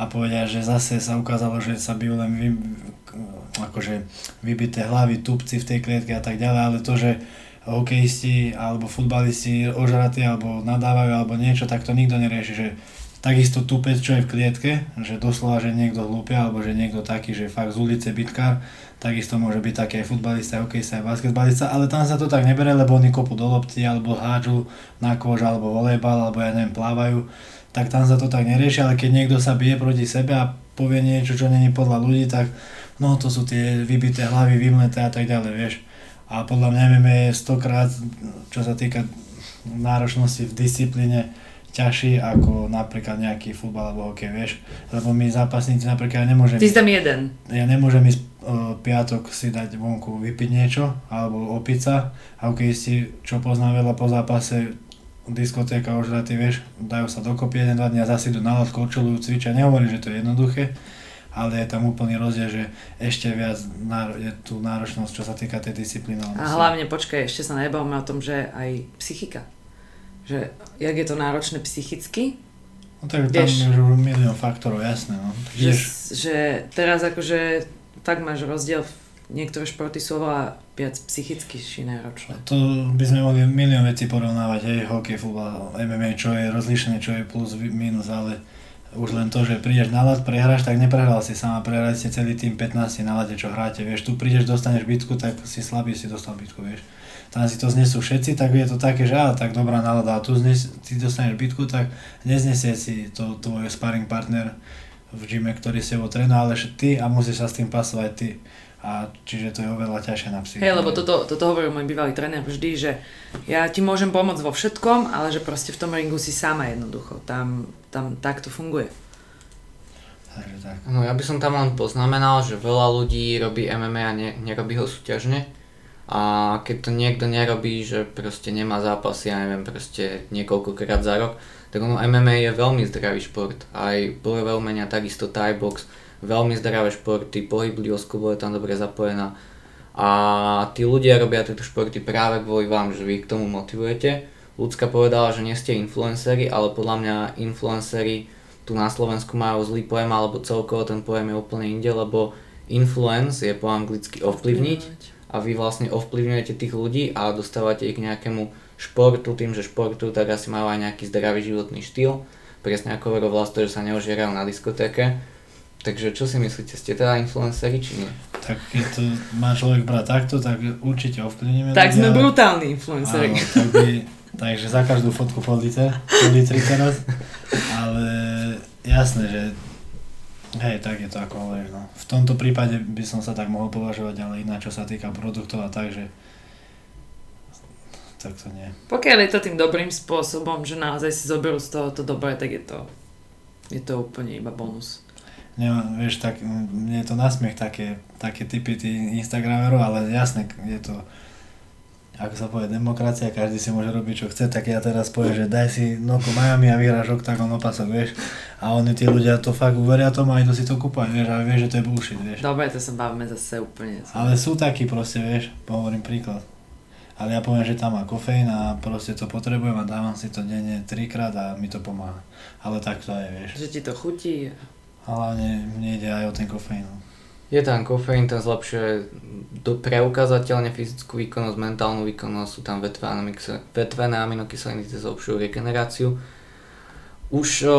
[SPEAKER 2] A povedia, že zase sa ukázalo, že sa bijú len vy, akože vybité hlavy, tupci v tej klietke a tak ďalej, ale to, že hokejisti alebo futbalisti ožratí alebo nadávajú alebo niečo, tak to nikto nerieši, že takisto tupec, čo je v klietke, že doslova, že niekto hlúpia alebo že niekto taký, že fakt z ulice bitkár, takisto môže byť taký aj futbalista, aj hokejista, aj basketbalista, ale tam sa to tak nebere, lebo oni kopu do lopty alebo hádžu na kôž alebo volejbal alebo ja neviem, plávajú, tak tam sa to tak nerieši, ale keď niekto sa bije proti sebe a povie niečo, čo není podľa ľudí, tak no to sú tie vybité hlavy, vymleté a tak ďalej, vieš. A podľa mňa MMA je stokrát, čo sa týka náročnosti v disciplíne, ťažší ako napríklad nejaký futbal alebo hokej, vieš. Lebo my zápasníci napríklad ja nemôžem...
[SPEAKER 3] Ty si tam jeden.
[SPEAKER 2] Ja nemôžem ísť uh, piatok si dať vonku vypiť niečo alebo opiť sa. A keď si, čo poznám veľa po zápase, diskotéka už ty vieš, dajú sa dokopy jeden, dva dní a zase idú na loď, korčulujú, cvičia. Nehovorím, že to je jednoduché, ale je tam úplný rozdiel, že ešte viac je tu náročnosť, čo sa týka tej disciplíny.
[SPEAKER 3] A hlavne, počkaj, ešte sa nebavíme o tom, že aj psychika. Že, jak je to náročné psychicky,
[SPEAKER 2] No tak tam
[SPEAKER 3] Vieš.
[SPEAKER 2] je milión faktorov, jasné. No. Tak
[SPEAKER 3] že, že teraz akože fakt máš rozdiel, niektoré športy sú oveľa viac psychicky ši náročné.
[SPEAKER 2] to by sme mohli milión vecí porovnávať, hej, hokej, futbal, MMA, čo je rozlišené, čo je plus, minus, ale už len to, že prídeš na ľad, prehráš, tak neprehral si sama, prehrali ste celý tým 15 na lade, čo hráte, vieš, tu prídeš, dostaneš bitku, tak si slabý, si dostal bitku, vieš. Tam si to znesú všetci, tak je to také, že á, tak dobrá nálada, a tu znes, ty dostaneš bitku, tak neznesie si to tvoj sparring partner v gyme, ktorý si ho trénuje, ale ty a musíš sa s tým pasovať ty. A čiže to je oveľa ťažšie na psychiku.
[SPEAKER 3] Hej, lebo toto, toto hovoril môj bývalý tréner vždy, že ja ti môžem pomôcť vo všetkom, ale že proste v tom ringu si sama jednoducho. Tam, tam tak to funguje.
[SPEAKER 2] Takže tak.
[SPEAKER 1] No ja by som tam len poznamenal, že veľa ľudí robí MMA a ne, nerobí ho súťažne. A keď to niekto nerobí, že proste nemá zápasy, ja neviem, proste niekoľkokrát za rok, tak ono MMA je veľmi zdravý šport. Aj bojové umenia, takisto Thai box, veľmi zdravé športy, pohyblivosť klubu je tam dobre zapojená. A tí ľudia robia tieto športy práve kvôli vám, že vy k tomu motivujete. Ľudská povedala, že nie ste influenceri, ale podľa mňa influenceri tu na Slovensku majú zlý pojem, alebo celkovo ten pojem je úplne inde, lebo influence je po anglicky ovplyvniť a vy vlastne ovplyvňujete tých ľudí a dostávate ich k nejakému športu, tým, že športu, tak asi majú aj nejaký zdravý životný štýl. Presne ako hovoril Vlasto, že sa neožierajú na diskotéke. Takže čo si myslíte, ste teda influenceri či nie?
[SPEAKER 2] Tak keď to má človek brať takto, tak určite ovplyvníme
[SPEAKER 3] Tak
[SPEAKER 2] ľudia.
[SPEAKER 3] sme brutálni influenceri.
[SPEAKER 2] Áno, tak by, takže za každú fotku pol liter, pol litri teraz. Ale jasné, že hej, tak je to ako hovoríš. No. V tomto prípade by som sa tak mohol považovať, ale iná čo sa týka produktov a tak, že tak to nie.
[SPEAKER 3] Pokiaľ je to tým dobrým spôsobom, že naozaj si zoberú z toho to dobré, tak je to, je to úplne iba bonus.
[SPEAKER 2] Nie, vieš, tak, mne je to nasmiech také, také typy tých Instagramerov, ale jasné, je to ako sa povie, demokracia, každý si môže robiť čo chce, tak ja teraz poviem, že daj si Noko Miami a vyhráš oktagon opasok, vieš. A oni tí ľudia to fakt uveria tomu a idú si to kúpať, vieš, a vieš, že to je bullshit, vieš.
[SPEAKER 3] Dobre, to sa bavíme zase úplne.
[SPEAKER 2] Ale sú takí proste, vieš, hovorím príklad. Ale ja poviem, že tam má kofeín a proste to potrebujem a dávam si to denne trikrát a mi to pomáha. Ale tak to je, vieš.
[SPEAKER 3] Že ti to chutí.
[SPEAKER 2] A hlavne mne ide aj o ten kofeín. no.
[SPEAKER 1] Je tam kofeín, ten zlepšuje do, preukázateľne fyzickú výkonnosť, mentálnu výkonnosť, sú tam vetvené aminokyseliny, ktoré zlepšujú regeneráciu. Už o,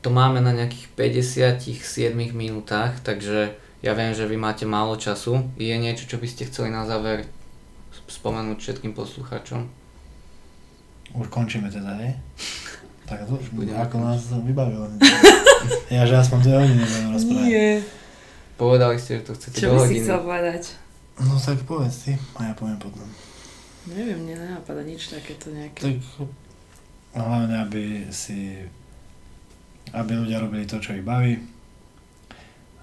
[SPEAKER 1] to máme na nejakých 57 minútach, takže ja viem, že vy máte málo času. Je niečo, čo by ste chceli na záver spomenúť všetkým poslucháčom?
[SPEAKER 2] Už končíme teda, hej? (laughs) Tak to už
[SPEAKER 1] Budeme
[SPEAKER 2] ako nás vybavilo. (laughs) ja, že aspoň dve hodiny budem rozprávať.
[SPEAKER 3] Nie.
[SPEAKER 1] Povedali ste, že to chcete
[SPEAKER 3] Čo
[SPEAKER 1] do
[SPEAKER 3] by si
[SPEAKER 1] hodiny.
[SPEAKER 3] chcel povedať?
[SPEAKER 2] No tak povedz ty a ja poviem potom.
[SPEAKER 3] Neviem, mne nenapadá nič takéto nejaké.
[SPEAKER 2] Tak hlavne, aby si aby ľudia robili to, čo ich baví,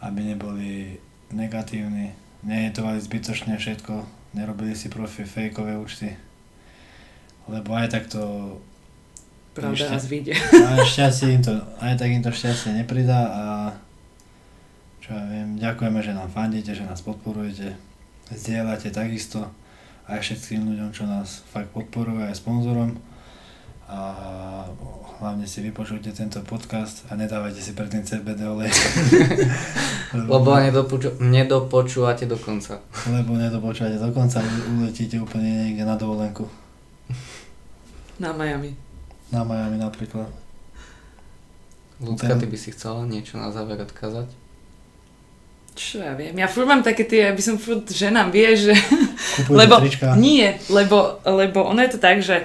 [SPEAKER 2] aby neboli negatívni, nejetovali zbytočne všetko, nerobili si profi fejkové účty, lebo aj tak to
[SPEAKER 3] Pravda raz vyjde. (laughs)
[SPEAKER 2] aj šťastie im to, aj tak im to šťastie nepridá a čo ja viem, ďakujeme, že nám fandíte, že nás podporujete, zdieľate takisto aj všetkým ľuďom, čo nás fakt podporujú, aj sponzorom a hlavne si vypočujte tento podcast a nedávajte si predtým CBD olej. (laughs)
[SPEAKER 1] Lebo nedopoču- nedopočúvate do konca.
[SPEAKER 2] lebo nedopočúvate dokonca, uletíte úplne niekde na dovolenku.
[SPEAKER 3] Na Miami.
[SPEAKER 2] Na Miami napríklad.
[SPEAKER 1] Ľudská,
[SPEAKER 2] Ten-
[SPEAKER 1] ty by si chcela niečo na záver odkázať?
[SPEAKER 3] Čo ja viem, ja furt mám také tie, aby som furt ženám, vieš, že...
[SPEAKER 2] Kupujte
[SPEAKER 3] Lebo,
[SPEAKER 2] trička.
[SPEAKER 3] nie, lebo, lebo ono je to tak, že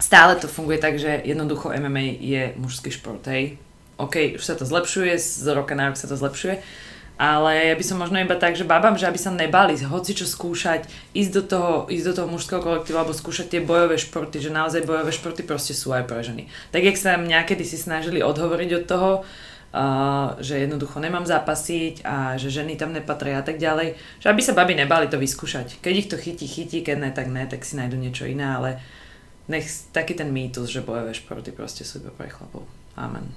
[SPEAKER 3] stále to funguje tak, že jednoducho MMA je mužský šport, hej. OK, už sa to zlepšuje, z roka na rok sa to zlepšuje, Ale ja by som možno iba tak, že babám, že aby sa nebali hoci čo skúšať, ísť do toho, ísť do toho mužského kolektívu alebo skúšať tie bojové športy, že naozaj bojové športy proste sú aj pre ženy. Tak jak sa mňa kedy si snažili odhovoriť od toho, uh, že jednoducho nemám zápasiť a že ženy tam nepatria a tak ďalej, že aby sa baby nebali to vyskúšať. Keď ich to chytí, chytí, keď ne, tak ne, tak si nájdu niečo iné, ale nech taký ten mýtus, že bojové športy proste sú iba pre chlapov. Amen.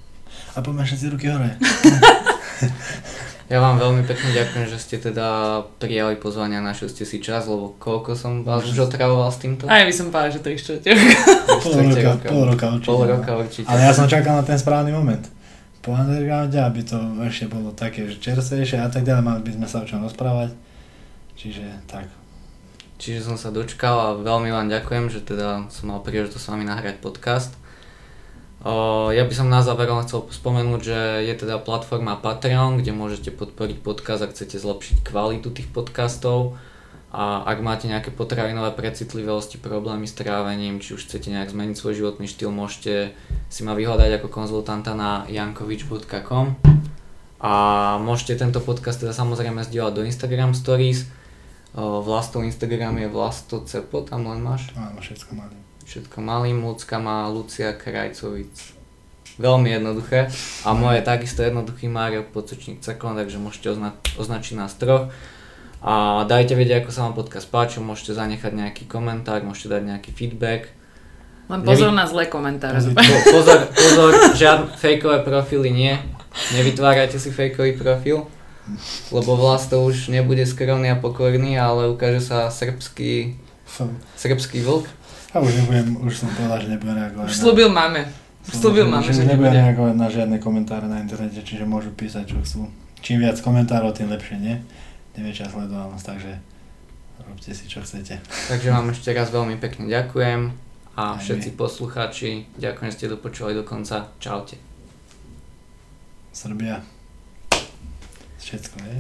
[SPEAKER 2] A poďme všetci ruky hore. (laughs) (laughs)
[SPEAKER 1] Ja vám veľmi pekne ďakujem, že ste teda prijali pozvania, našli ste si čas, lebo koľko som vás už otravoval s týmto?
[SPEAKER 3] Aj by som povedala, že 3 čtvrte (laughs)
[SPEAKER 2] Pol roka, pol roka určite.
[SPEAKER 1] Pol
[SPEAKER 2] no.
[SPEAKER 1] roka určite.
[SPEAKER 2] Ale ja som čakal na ten správny moment. Po undergrounde, aby to ešte bolo také že čerstvejšie a tak ďalej, mali by sme sa o čom rozprávať. Čiže tak.
[SPEAKER 1] Čiže som sa dočkal a veľmi vám ďakujem, že teda som mal príležitosť s vami nahrať podcast. Ja by som na záver len chcel spomenúť, že je teda platforma Patreon, kde môžete podporiť podcast, ak chcete zlepšiť kvalitu tých podcastov. A ak máte nejaké potravinové precitlivosti, problémy s trávením, či už chcete nejak zmeniť svoj životný štýl, môžete si ma vyhľadať ako konzultanta na jankovič.com a môžete tento podcast teda samozrejme zdieľať do Instagram Stories. O, Vlastou Instagram je Vlasto Cepo, tam len máš
[SPEAKER 2] Áno, všetko mali.
[SPEAKER 1] Všetko malým, ľudská má Lucia Krajcovic. Veľmi jednoduché. A moje je takisto jednoduchý Mário Pocočník Cekon, takže môžete ozna- označiť nás troch. A dajte vedieť, ako sa vám podcast páčil, môžete zanechať nejaký komentár, môžete dať nejaký feedback.
[SPEAKER 3] Len pozor na zlé komentáre.
[SPEAKER 1] Po, pozor, pozor, žiadne fejkové profily nie. Nevytvárajte si fejkový profil, lebo vlast to už nebude skromný a pokorný, ale ukáže sa srbský, srbský vlk.
[SPEAKER 2] A už nebudem, už som povedal, že nebudem reagovať.
[SPEAKER 3] Už slúbil máme. Už slúbil máme, že
[SPEAKER 2] nebudem
[SPEAKER 3] nebude.
[SPEAKER 2] reagovať na žiadne komentáre na internete, čiže môžu písať, čo chcú. Čím viac komentárov, tým lepšie, nie? Neväčšia sledovanosť, takže robte si, čo chcete.
[SPEAKER 1] Takže vám ešte raz veľmi pekne ďakujem a
[SPEAKER 2] Aj
[SPEAKER 1] všetci poslucháči, ďakujem, že ste dopočúvali do konca. Čaute.
[SPEAKER 2] Srbia. Všetko, nie?